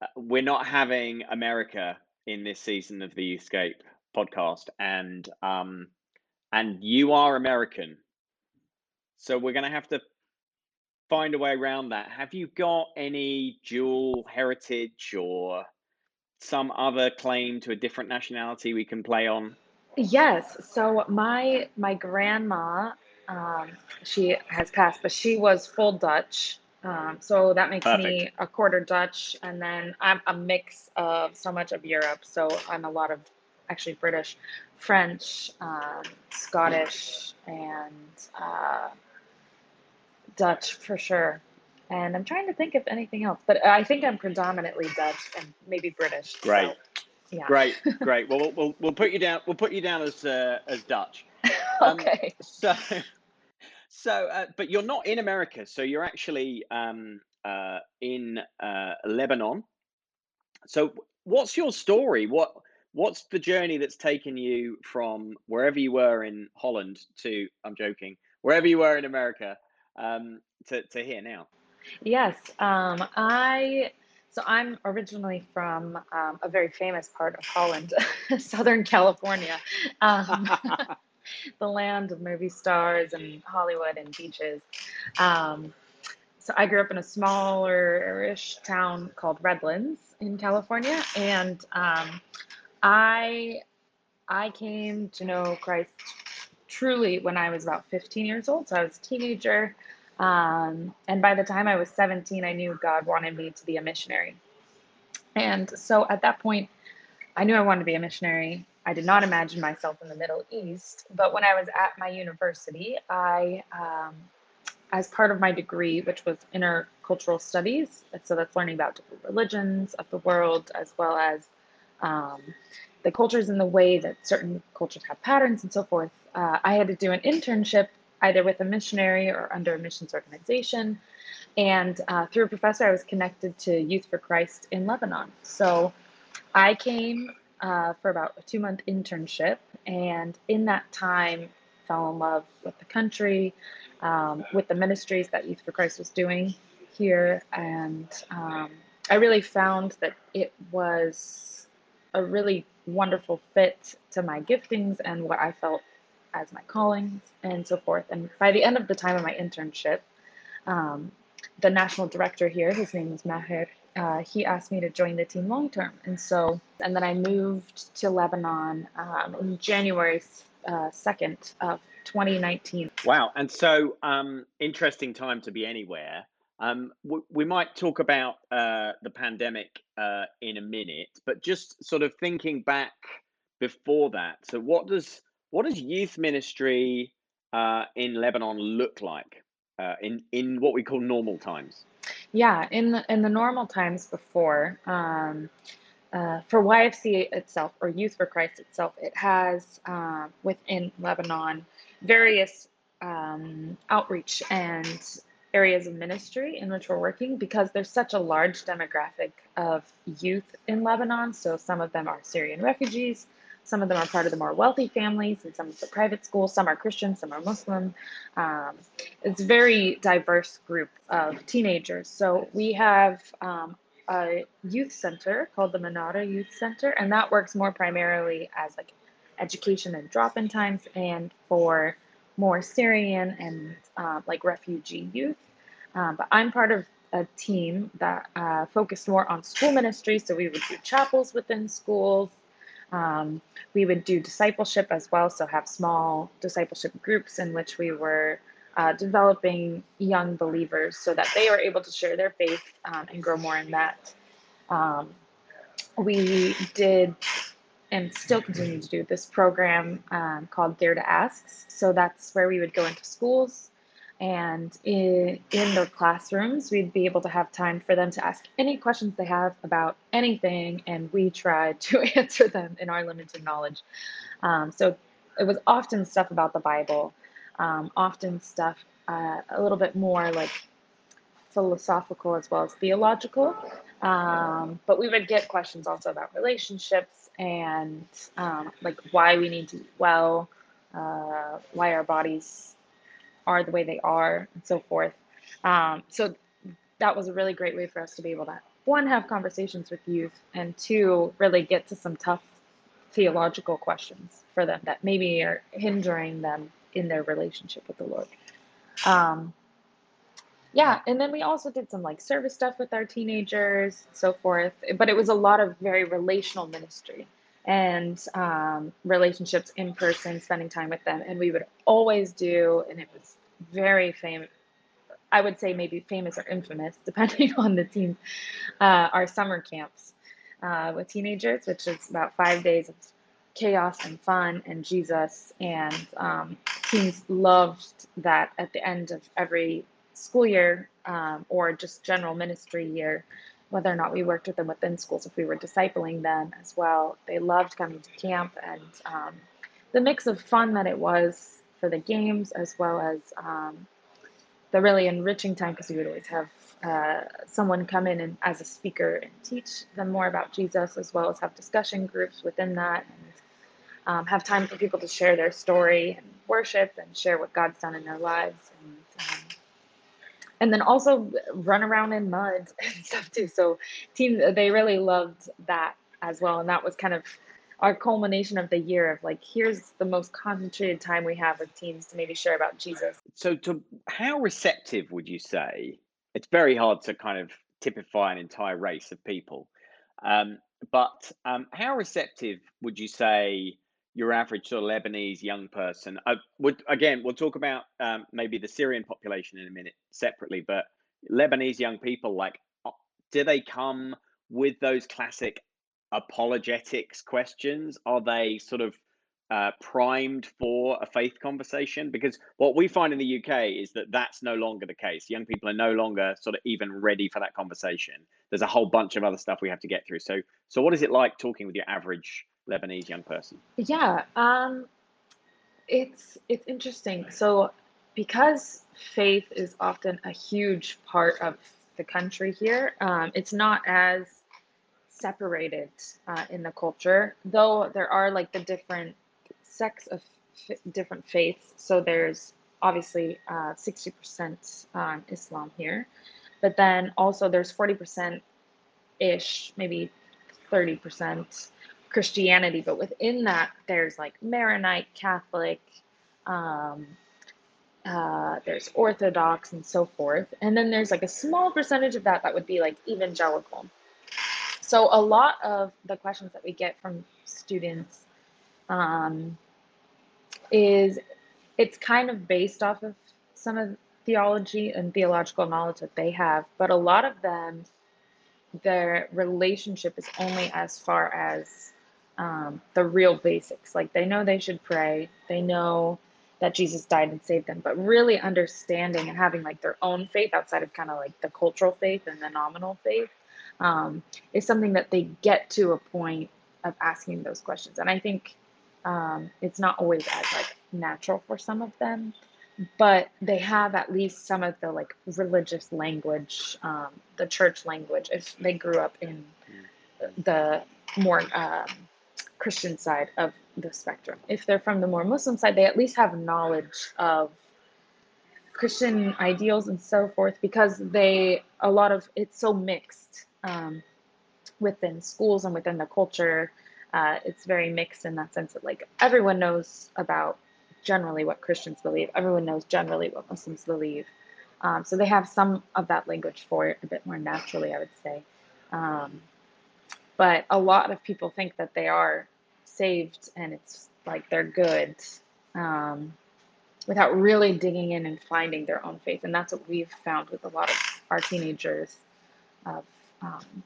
uh, we're not having America in this season of the Escape podcast, and um, and you are American, so we're going to have to find a way around that. Have you got any dual heritage or some other claim to a different nationality we can play on? Yes. So my my grandma, um, she has passed, but she was full Dutch. Um, so that makes me a quarter Dutch, and then I'm a mix of so much of Europe. So I'm a lot of actually British, French, um, Scottish, and uh, Dutch for sure. And I'm trying to think of anything else, but I think I'm predominantly Dutch and maybe British. so, Great. yeah. Great, great. Well, we'll we'll, we'll put you down. We'll put you down as uh, as Dutch. Um, okay. So, so, uh, but you're not in America. So you're actually um, uh, in uh, Lebanon. So, what's your story? What what's the journey that's taken you from wherever you were in Holland to? I'm joking. Wherever you were in America, um, to to here now. Yes, um, I so I'm originally from um, a very famous part of Holland, Southern California, um, the land of movie stars and Hollywood and beaches. Um, so I grew up in a smaller-ish town called Redlands in California, and um, I I came to know Christ truly when I was about 15 years old. So I was a teenager. Um, and by the time I was 17, I knew God wanted me to be a missionary. And so at that point, I knew I wanted to be a missionary. I did not imagine myself in the Middle East. But when I was at my university, I, um, as part of my degree, which was intercultural studies, so that's learning about different religions of the world, as well as um, the cultures and the way that certain cultures have patterns and so forth, uh, I had to do an internship either with a missionary or under a missions organization. And uh, through a professor, I was connected to Youth for Christ in Lebanon. So I came uh, for about a two month internship, and in that time, fell in love with the country, um, with the ministries that Youth for Christ was doing here, and um, I really found that it was a really wonderful fit to my giftings and what I felt as my callings and so forth. And by the end of the time of my internship, um, the national director here, his name is Maher, uh, he asked me to join the team long term. And so, and then I moved to Lebanon um, in January uh, 2nd of 2019. Wow. And so, um, interesting time to be anywhere. Um, we might talk about uh, the pandemic uh, in a minute, but just sort of thinking back before that. So, what does what does youth ministry uh, in Lebanon look like uh, in in what we call normal times? Yeah, in the, in the normal times before, um, uh, for YFC itself or Youth for Christ itself, it has uh, within Lebanon various um, outreach and areas of ministry in which we're working because there's such a large demographic of youth in Lebanon. So some of them are Syrian refugees, some of them are part of the more wealthy families, and some of the private schools. Some are Christian, some are Muslim. Um, it's a very diverse group of teenagers. So we have um, a youth center called the Manara Youth Center, and that works more primarily as like education and drop-in times, and for more Syrian and uh, like refugee youth. Um, but I'm part of a team that uh, focused more on school ministry, so we would do chapels within schools. Um, we would do discipleship as well, so have small discipleship groups in which we were uh, developing young believers so that they were able to share their faith um, and grow more in that. Um, we did and still continue to do this program um, called Dare to Ask. So that's where we would go into schools and in, in the classrooms, we'd be able to have time for them to ask any questions they have about anything, and we tried to answer them in our limited knowledge. Um, so it was often stuff about the Bible, um, often stuff uh, a little bit more like philosophical as well as theological. Um, but we would get questions also about relationships and um, like why we need to well, uh, why our bodies are the way they are, and so forth. Um, so that was a really great way for us to be able to one have conversations with youth and two really get to some tough theological questions for them that maybe are hindering them in their relationship with the Lord. Um, yeah, and then we also did some like service stuff with our teenagers, so forth. But it was a lot of very relational ministry and um, relationships in person, spending time with them. And we would always do, and it was very famous. I would say maybe famous or infamous, depending on the team. Uh, our summer camps uh, with teenagers, which is about five days of chaos and fun and Jesus. And um, teens loved that at the end of every school year um, or just general ministry year, whether or not we worked with them within schools, if we were discipling them as well. They loved coming to camp and um, the mix of fun that it was for the games as well as um, the really enriching time because we would always have uh, someone come in and as a speaker and teach them more about Jesus, as well as have discussion groups within that, and um, have time for people to share their story and worship and share what God's done in their lives, and and then also run around in mud and stuff too. So teams they really loved that as well, and that was kind of our culmination of the year of like here's the most concentrated time we have with teams to maybe share about Jesus. So, to how receptive would you say? It's very hard to kind of typify an entire race of people, um, but um, how receptive would you say your average sort of Lebanese young person? I would again, we'll talk about um, maybe the Syrian population in a minute separately, but Lebanese young people, like, uh, do they come with those classic apologetics questions? Are they sort of uh, primed for a faith conversation? Because what we find in the UK is that that's no longer the case. Young people are no longer sort of even ready for that conversation. There's a whole bunch of other stuff we have to get through. So, so what is it like talking with your average Lebanese young person? Yeah, um, it's it's interesting. So because faith is often a huge part of the country here, um, it's not as separated uh, in the culture, though there are like the different sects of f- different faiths. So there's obviously uh, 60% um, Islam here, but then also there's 40% ish, maybe 30% Christianity. But within that, there's like Maronite, Catholic, um, uh, there's Orthodox, and so forth. And then there's like a small percentage of that that would be like evangelical. So a lot of the questions that we get from students um, is it's kind of based off of some of theology and theological knowledge that they have, but a lot of them, their relationship is only as far as um, the real basics. Like they know they should pray, they know that Jesus died and saved them, but really understanding and having like their own faith outside of kind of like the cultural faith and the nominal faith um, is something that they get to a point of asking those questions. And I think um, it's not always as like natural for some of them, but they have at least some of the like religious language, um, the church language, if they grew up in the more um, Christian side of the spectrum. If they're from the more Muslim side, they at least have knowledge of Christian ideals and so forth because they a lot of it's so mixed um, within schools and within the culture. Uh, it's very mixed in that sense that like everyone knows about generally what Christians believe. Everyone knows generally what Muslims believe. Um, so they have some of that language for it a bit more naturally, I would say. Um, but a lot of people think that they are saved and it's like they're good um, without really digging in and finding their own faith. And that's what we've found with a lot of our teenagers of um,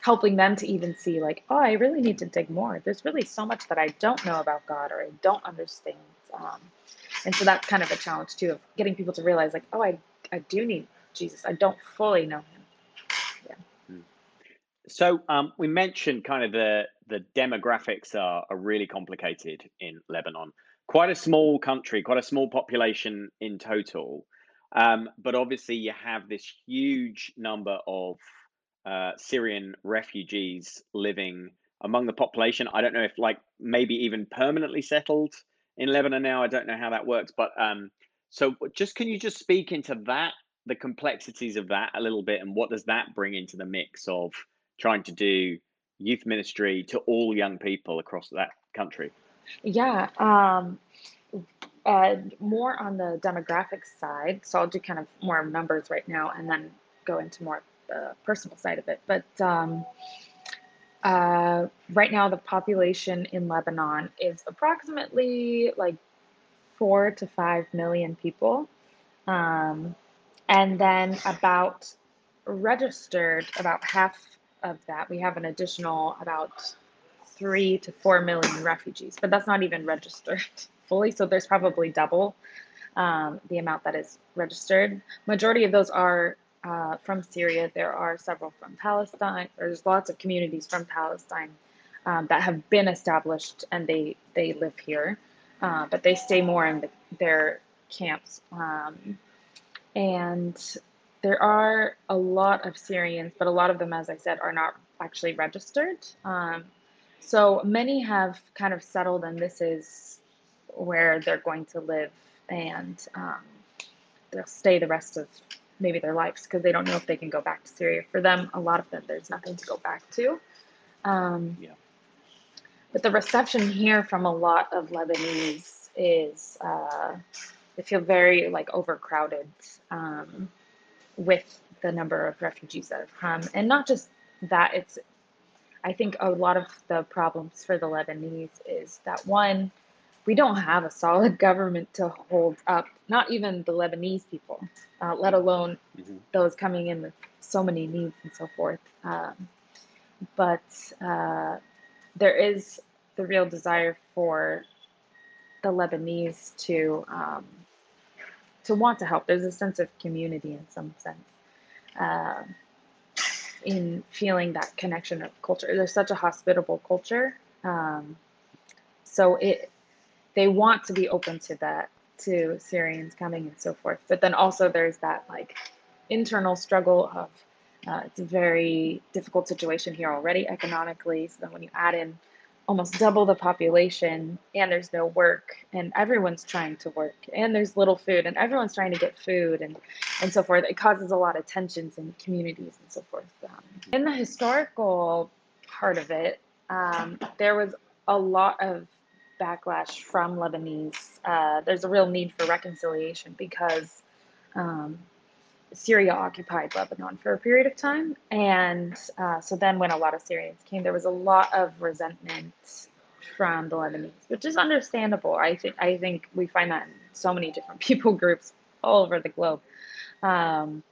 helping them to even see like, oh, I really need to dig more. There's really so much that I don't know about God or I don't understand. Um, and so that's kind of a challenge too of getting people to realize like, oh, I, I do need Jesus. I don't fully know him. Yeah. So um, we mentioned kind of the the demographics are, are really complicated in Lebanon. Quite a small country, quite a small population in total. Um, but obviously, you have this huge number of uh, Syrian refugees living among the population. I don't know if, like, maybe even permanently settled in Lebanon now. I don't know how that works. But um, so, just can you just speak into that the complexities of that a little bit, and what does that bring into the mix of trying to do youth ministry to all young people across that country? Yeah. Um, uh, more on the demographic side. So I'll do kind of more numbers right now and then go into more the personal side of it. But um, uh, right now, the population in Lebanon is approximately like four to five million people. Um, and then about registered, about half of that, we have an additional about three to four million refugees, but that's not even registered fully. So there's probably double um, the amount that is registered. Majority of those are uh, from Syria. There are several from Palestine. There's lots of communities from Palestine um, that have been established and they they live here, uh, but they stay more in the, their camps. Um, and there are a lot of Syrians, but a lot of them, as I said, are not actually registered. Um, so many have kind of settled, and this is where they're going to live, and um, they'll stay the rest of maybe their lives because they don't know if they can go back to Syria. For them, a lot of them, there's nothing to go back to. Um, Yeah. But the reception here from a lot of Lebanese is uh, they feel very like overcrowded um, with the number of refugees that have come, and not just that. It's I think a lot of the problems for the Lebanese is that one, we don't have a solid government to hold up, not even the Lebanese people, uh, let alone Mhm. those coming in with so many needs and so forth. Um, but uh, there is the real desire for the Lebanese to um, to want to help. There's a sense of community in some sense. Um in feeling that connection of culture. There's such a hospitable culture. Um, so it they want to be open to that, to Syrians coming and so forth. But then also there's that like internal struggle of uh, it's a very difficult situation here already economically. So then when you add in almost double the population and there's no work and everyone's trying to work and there's little food and everyone's trying to get food and and so forth. It causes a lot of tensions in communities and so forth um, in the historical part of it um, there was a lot of backlash from lebanese. Uh, there's a real need for reconciliation because um, Syria occupied Lebanon for a period of time. And uh, so then, when a lot of Syrians came, there was a lot of resentment from the Lebanese, which is understandable. I think I think we find that in so many different people groups all over the globe. Um,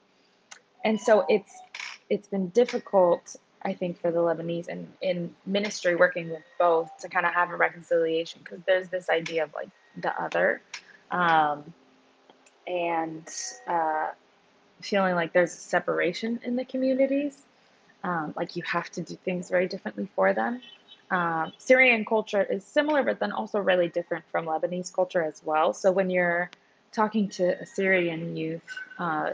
and so it's it's been difficult, I think, for the Lebanese and in ministry working with both to kind of have a reconciliation because there's this idea of like the other. Um, and uh, feeling like there's a separation in the communities. Um, like you have to do things very differently for them. Um, Syrian culture is similar, but then also really different from Lebanese culture as well. So when you're talking to a Syrian youth, uh,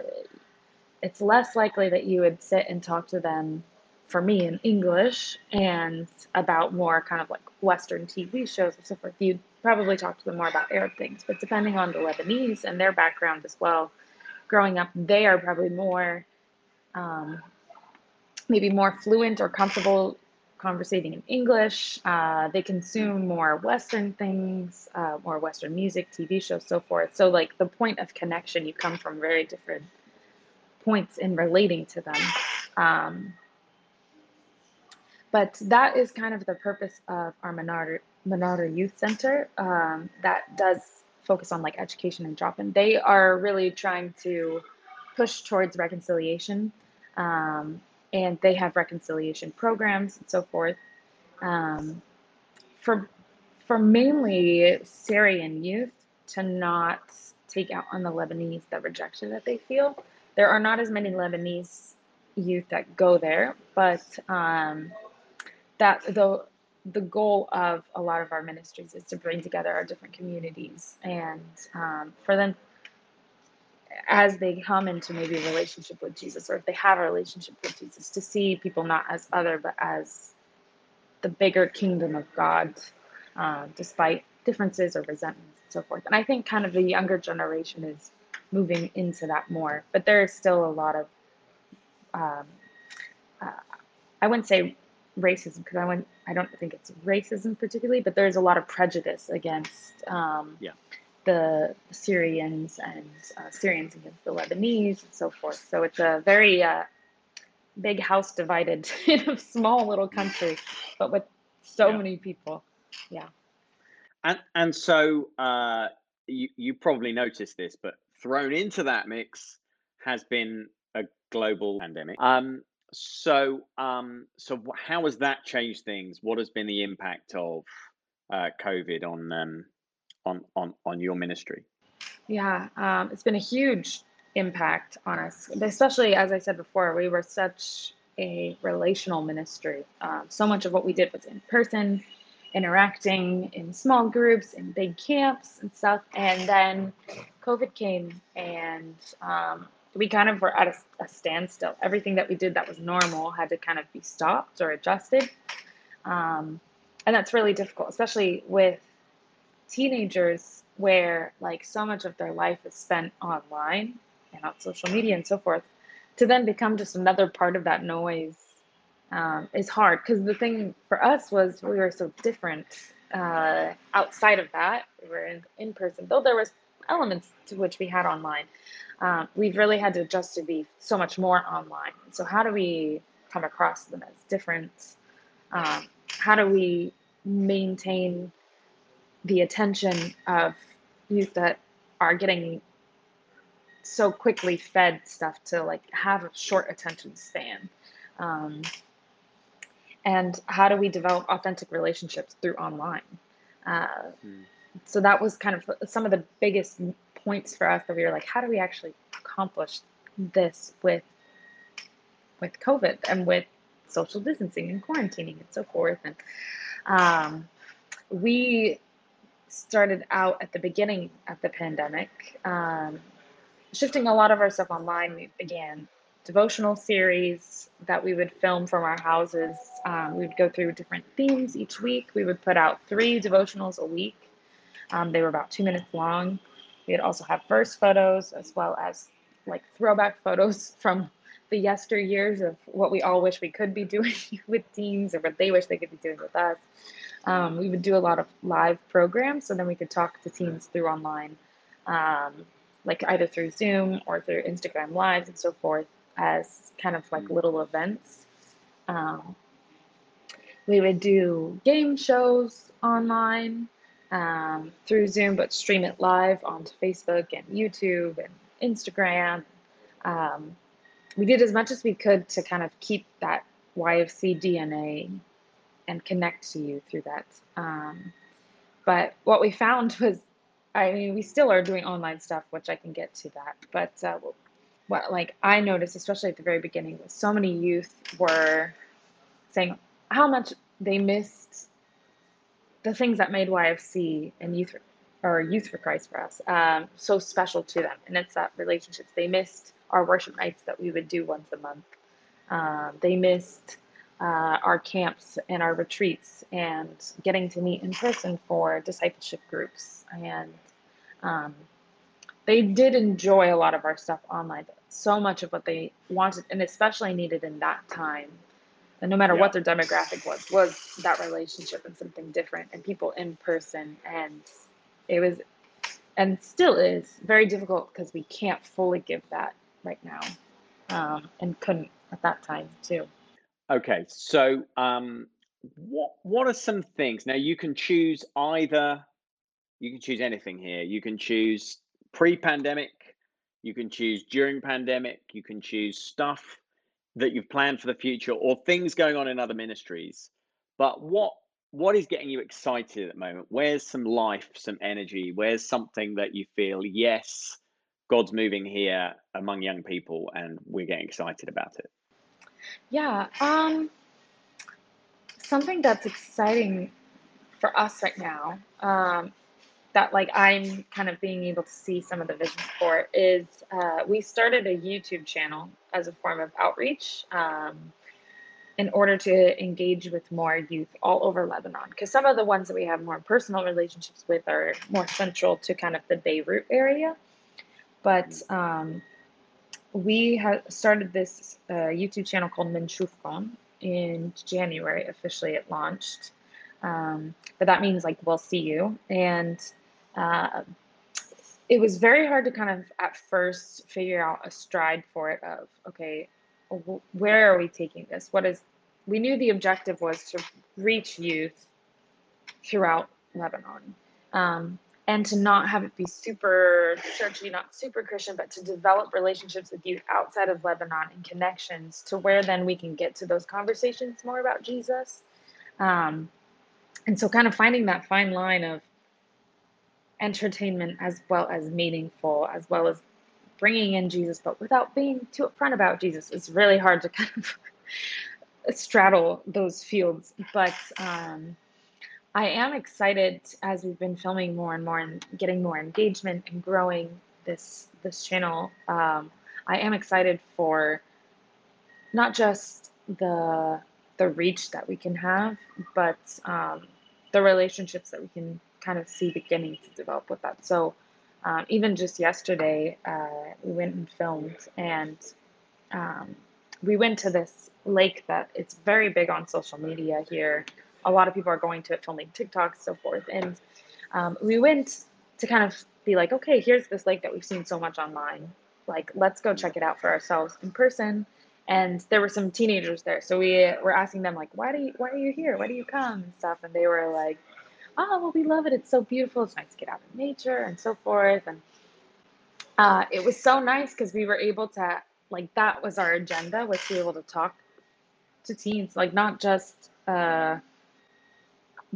it's less likely that you would sit and talk to them, for me, in English and about more kind of like Western TV shows and so forth. You'd probably talk to them more about Arab things, but depending on the Lebanese and their background as well, growing up, they are probably more, um, maybe more fluent or comfortable conversating in English. Uh, they consume more Western things, uh, more Western music, TV shows, so forth. So, like the point of connection, you come from very different points in relating to them. Um, but that is kind of the purpose of our Manara, Manara Youth Center um, that does focus on like education and drop-in. They are really trying to push towards reconciliation, um, and they have reconciliation programs and so forth. Um, for for mainly Syrian youth to not take out on the Lebanese the rejection that they feel. There are not as many Lebanese youth that go there, but um, that the the goal of a lot of our ministries is to bring together our different communities and um, for them as they come into maybe a relationship with jesus or if they have a relationship with jesus to see people not as other but as the bigger kingdom of god uh, despite differences or resentments and so forth and i think kind of the younger generation is moving into that more. But there is still a lot of, um, uh, I wouldn't say racism because I wouldn't, I don't think it's racism particularly, but there's a lot of prejudice against um, Yeah. the Syrians and uh, Syrians against the Lebanese and so forth. So it's a very uh, big house divided in a small little country, but with so Yeah. many people. Yeah. And and so uh, you you probably noticed this, but thrown into that mix has been a global pandemic. Um, so um, so how has that changed things? What has been the impact of uh, COVID on um, on on on your ministry? Yeah, um, it's been a huge impact on us, especially as I said before, we were such a relational ministry. Um, so much of what we did was in person, interacting in small groups, in big camps and stuff. And then COVID came and um, we kind of were at a, a standstill. Everything that we did that was normal had to kind of be stopped or adjusted. Um, and that's really difficult, especially with teenagers where like so much of their life is spent online and on social media and so forth to then become just another part of that noise um, is hard because the thing for us was we were so different uh, outside of that we were in, in person though there was elements to which we had online. Um, we've really had to adjust to be so much more online. So how do we come across them as different? Um, how do we maintain the attention of youth that are getting so quickly fed stuff to like have a short attention span? Um, and how do we develop authentic relationships through online? Uh, Hmm. So that was kind of some of the biggest points for us that we were like how do we actually accomplish this with with covid and with social distancing and quarantining and so forth and um, we started out at the beginning of the pandemic, um, shifting a lot of our stuff online. We began devotional series that we would film from our houses. Um, we would go through different themes each week. We would put out three devotionals a week. Um, they were about two minutes long. We would also have verse photos as well as like throwback photos from the yesteryears of what we all wish we could be doing with teens or what they wish they could be doing with us. Um, we would do a lot of live programs, so then we could talk to teens through online, um, like either through Zoom or through Instagram Lives and so forth, as kind of like little events. Um, we would do game shows online um, through Zoom, but stream it live onto Facebook and YouTube and Instagram. Um, we did as much as we could to kind of keep that YFC DNA and connect to you through that. Um, but what we found was, I mean, we still are doing online stuff, which I can get to that. But uh, what like I noticed, especially at the very beginning, was so many youth were saying how much they missed the things that made YFC and youth or Youth for Christ for us um, so special to them, and it's that relationships. They missed our worship nights that we would do once a month. Um, they missed uh, our camps and our retreats and getting to meet in person for discipleship groups. And um, they did enjoy a lot of our stuff online, but so much of what they wanted and especially needed in that time, and no matter Yeah. what their demographic was, was that relationship and something different and people in person. And it was, and still is, very difficult because we can't fully give that right now um, and couldn't at that time too. Okay, so um, what what are some things? Now you can choose either. You can choose anything here. You can choose pre-pandemic. You can choose during pandemic. You can choose stuff that you've planned for the future or things going on in other ministries. But what what is getting you excited at the moment? Where's some life, some energy? Where's something that you feel yes, God's moving here among young people, and we're getting excited about it? Yeah, um, something that's exciting for us right now, um, that like I'm kind of being able to see some of the vision for is uh, we started a YouTube channel as a form of outreach um, in order to engage with more youth all over Lebanon. Because some of the ones that we have more personal relationships with are more central to kind of the Beirut area. but um, we have started this uh, YouTube channel called Minshufron in January. Officially, it launched, um, but that means like we'll see you. And uh, it was very hard to kind of at first figure out a stride for it. Of okay, where are we taking this? What is? We knew the objective was to reach youth throughout Lebanon. Um, and to not have it be super churchy, not super Christian, but to develop relationships with youth outside of Lebanon and connections to where then we can get to those conversations more about Jesus. Um, and so, kind of finding that fine line of entertainment as well as meaningful, as well as bringing in Jesus, but without being too upfront about Jesus. It's really hard to kind of straddle those fields. But um, I am excited as we've been filming more and more and getting more engagement and growing this this channel. Um, I am excited for not just the the reach that we can have, but um, the relationships that we can kind of see beginning to develop with that. So um, even just yesterday, uh, we went and filmed, and um, we went to this lake that it's very big on social media here a lot of people are going to it filming TikToks, so forth. And um, we went to kind of be like, okay, here's this lake that we've seen so much online. Like, let's go check it out for ourselves in person. And there were some teenagers there, so we were asking them like, why do you, why are you here? Why do you come and stuff? And they were like, oh, well, we love it. It's so beautiful. It's nice to get out in nature and so forth. And uh, it was so nice because we were able to like that was our agenda was to be able to talk to teens, like not just. Uh,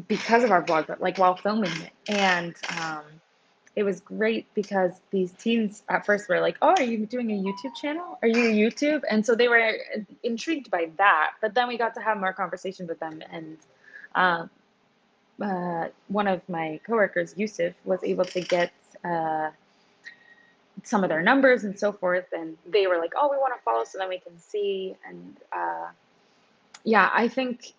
because of our vlog, but like while filming it. And um, it was great because these teens at first were like, "Oh, are you doing a YouTube channel? Are you YouTube?" And so they were intrigued by that. But then we got to have more conversations with them, and um, uh, one of my coworkers, Yusuf, was able to get uh, some of their numbers and so forth, and they were like, "Oh, we want to follow, so then we can see." And uh, yeah, I think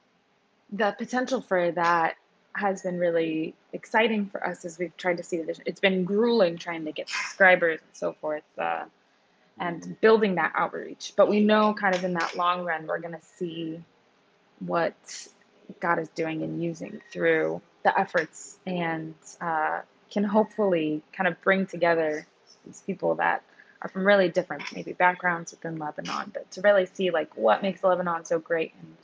the potential for that has been really exciting for us as we've tried to see the vision. It's been grueling trying to get subscribers and so forth, uh, and building that outreach. But we know, kind of in that long run, we're going to see what God is doing and using through the efforts, and uh, can hopefully kind of bring together these people that are from really different maybe backgrounds within Lebanon, but to really see like what makes Lebanon so great and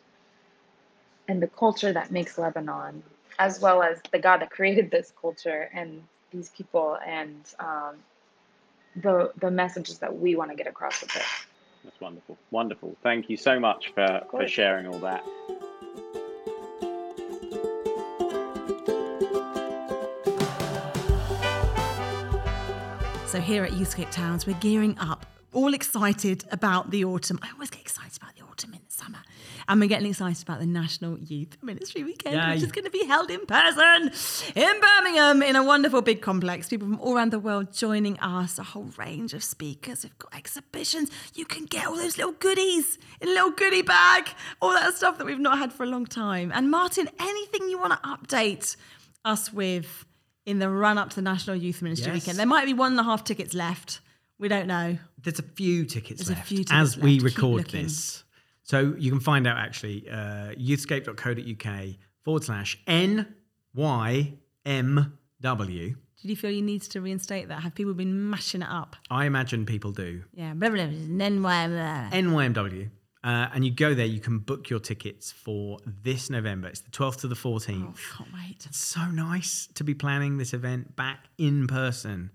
and the culture that makes Lebanon, as well as the God that created this culture and these people and um, the the messages that we want to get across with it. That's wonderful, wonderful. Thank you so much for for sharing all that. So here at Youthscape Towns, we're gearing up, all excited about the autumn. I always get excited about the autumn in the summer. And we're getting excited about the National Youth Ministry Weekend, Yay. which is going to be held in person in Birmingham in a wonderful big complex. People from all around the world joining us, a whole range of speakers. We've got exhibitions. You can get all those little goodies in a little goodie bag, all that stuff that we've not had for a long time. And Martin, anything you want to update us with in the run up to the National Youth Ministry Yes. Weekend? There might be one and a half tickets left. We don't know. There's a few tickets There's left few tickets as we left. Keep record this. So you can find out actually uh, youthscape.co.uk forward slash NYMW. Did you feel you needed to reinstate that? Have people been mashing it up? I imagine people do. Yeah, blah, blah, blah, and then why- blah. NYMW. Uh, and you go there, you can book your tickets for this November. It's the 12th to the 14th. Oh, can't wait. It's so nice to be planning this event back in person.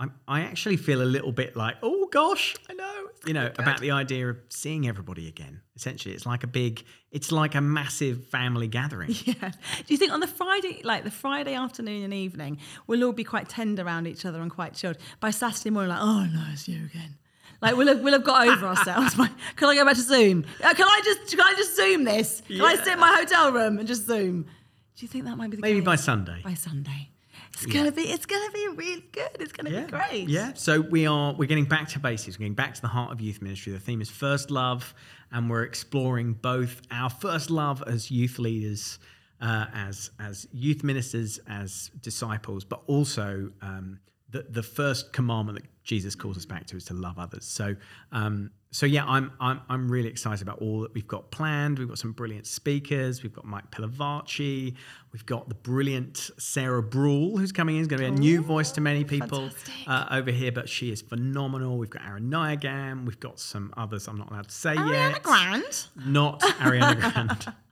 I'm, I actually feel a little bit like, oh gosh, I know, you know, about the idea of seeing everybody again. Essentially, it's like a big, it's like a massive family gathering. Yeah. Do you think on the Friday, like the Friday afternoon and evening, we'll all be quite tender around each other and quite chilled? By Saturday morning, like, oh no, it's you again. Like we'll have, we'll have got over ourselves. Can I go back to Zoom? Uh, Can I just can I just Zoom this? Can I sit in my hotel room and just Zoom? Do you think that might be the Maybe case? by Sunday. By Sunday. It's gonna be it's gonna be really good. It's gonna yeah. be great. Yeah. So we are we're getting back to basics. We're getting back to the heart of youth ministry. The theme is first love, and we're exploring both our first love as youth leaders, uh, as as youth ministers, as disciples, but also um, the, the first commandment that Jesus calls us back to is to love others. So, um, so yeah, I'm, I'm I'm really excited about all that we've got planned. We've got some brilliant speakers. We've got Mike Pilavachi. We've got the brilliant Sarah Brule, who's coming in. Is going to be a new voice to many people uh, over here, but she is phenomenal. We've got Aaron Nyagam. We've got some others I'm not allowed to say Ariana yet. Grande. Not Ariana Grande.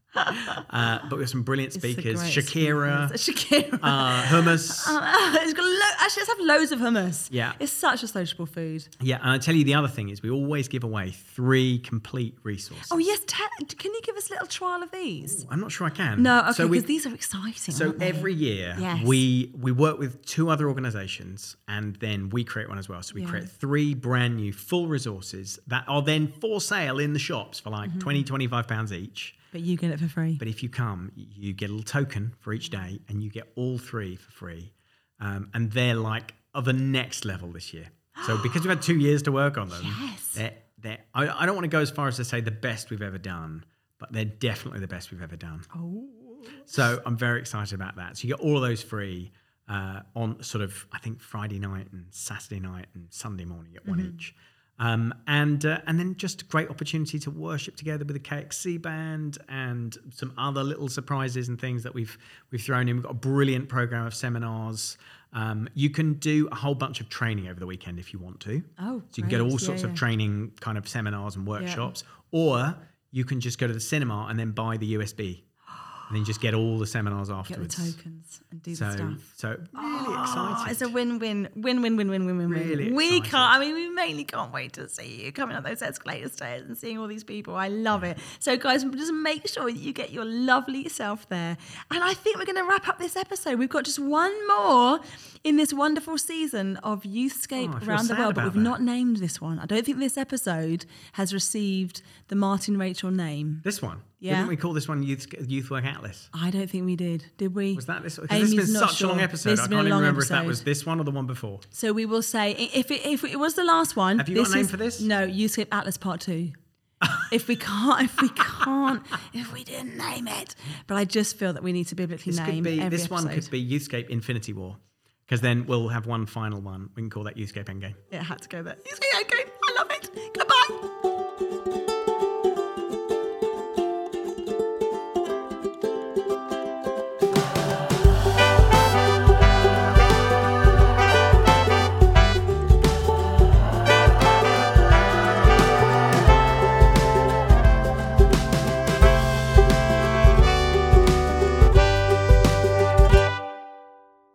Uh, but we have some brilliant speakers. Shakira. Shakira. uh, hummus. it's got lo- actually, let's have loads of hummus. Yeah. It's such a sociable food. Yeah, and I tell you the other thing is we always give away three complete resources. Oh, yes. Te- can you give us a little trial of these? I'm not sure I can. No, okay, because we- these are exciting. So every year Yes. we we work with two other organizations and then we create one as well. So we Yeah. create three brand new full resources that are then for sale in the shops for like Mm-hmm. 20 25 pounds each. But you get it for free. But if you come, you get a little token for each day and you get all three for free. Um, and they're like of the next level this year. So because we've had two years to work on them, Yes. they're, they're, I, I don't want to go as far as to say the best we've ever done, but they're definitely the best we've ever done. oh. So I'm very excited about that. So you get all of those free uh, on sort of I think Friday night and Saturday night and Sunday morning at one each. Um, and uh, and then just a great opportunity to worship together with the KXC band and some other little surprises and things that we've we've thrown in. We've got a brilliant program of seminars. Um, you can do a whole bunch of training over the weekend if you want to. Oh, so you can get all sorts yeah. of training kind of seminars and workshops, or you can just go to the cinema and then buy the USB, and then just get all the seminars afterwards. Get the tokens and do So, the stuff. so really Oh, excited. it's a win-win, win-win, win-win, win-win. Really. We excited. can't. I mean, we mainly can't wait to see you coming up those escalator stairs and seeing all these people. I love it. So, guys, just make sure that you get your lovely self there. And I think we're going to wrap up this episode. We've got just one more in this wonderful season of Youthscape Oh, around the world, but we've that. not named this one. I don't think this episode has received the Martin Rachel name. this one, Yeah. didn't we call this one Youth Youth Work Atlas? I don't think we did. Did we? Was that this? Because this has been such a long episode. This I can't even remember if that was this one or the one before. So we will say if it, if it was the last one. Have you got this a name is- for this? No, Youthscape Atlas Part Two. if we can't, if we can't, if we didn't name it, but I just feel that we need to biblically This name could be this one could be Youthscape Infinity War, because then we'll have one final one. We can call that Youthscape Endgame. It had to go there. Youthscape, okay, I love it.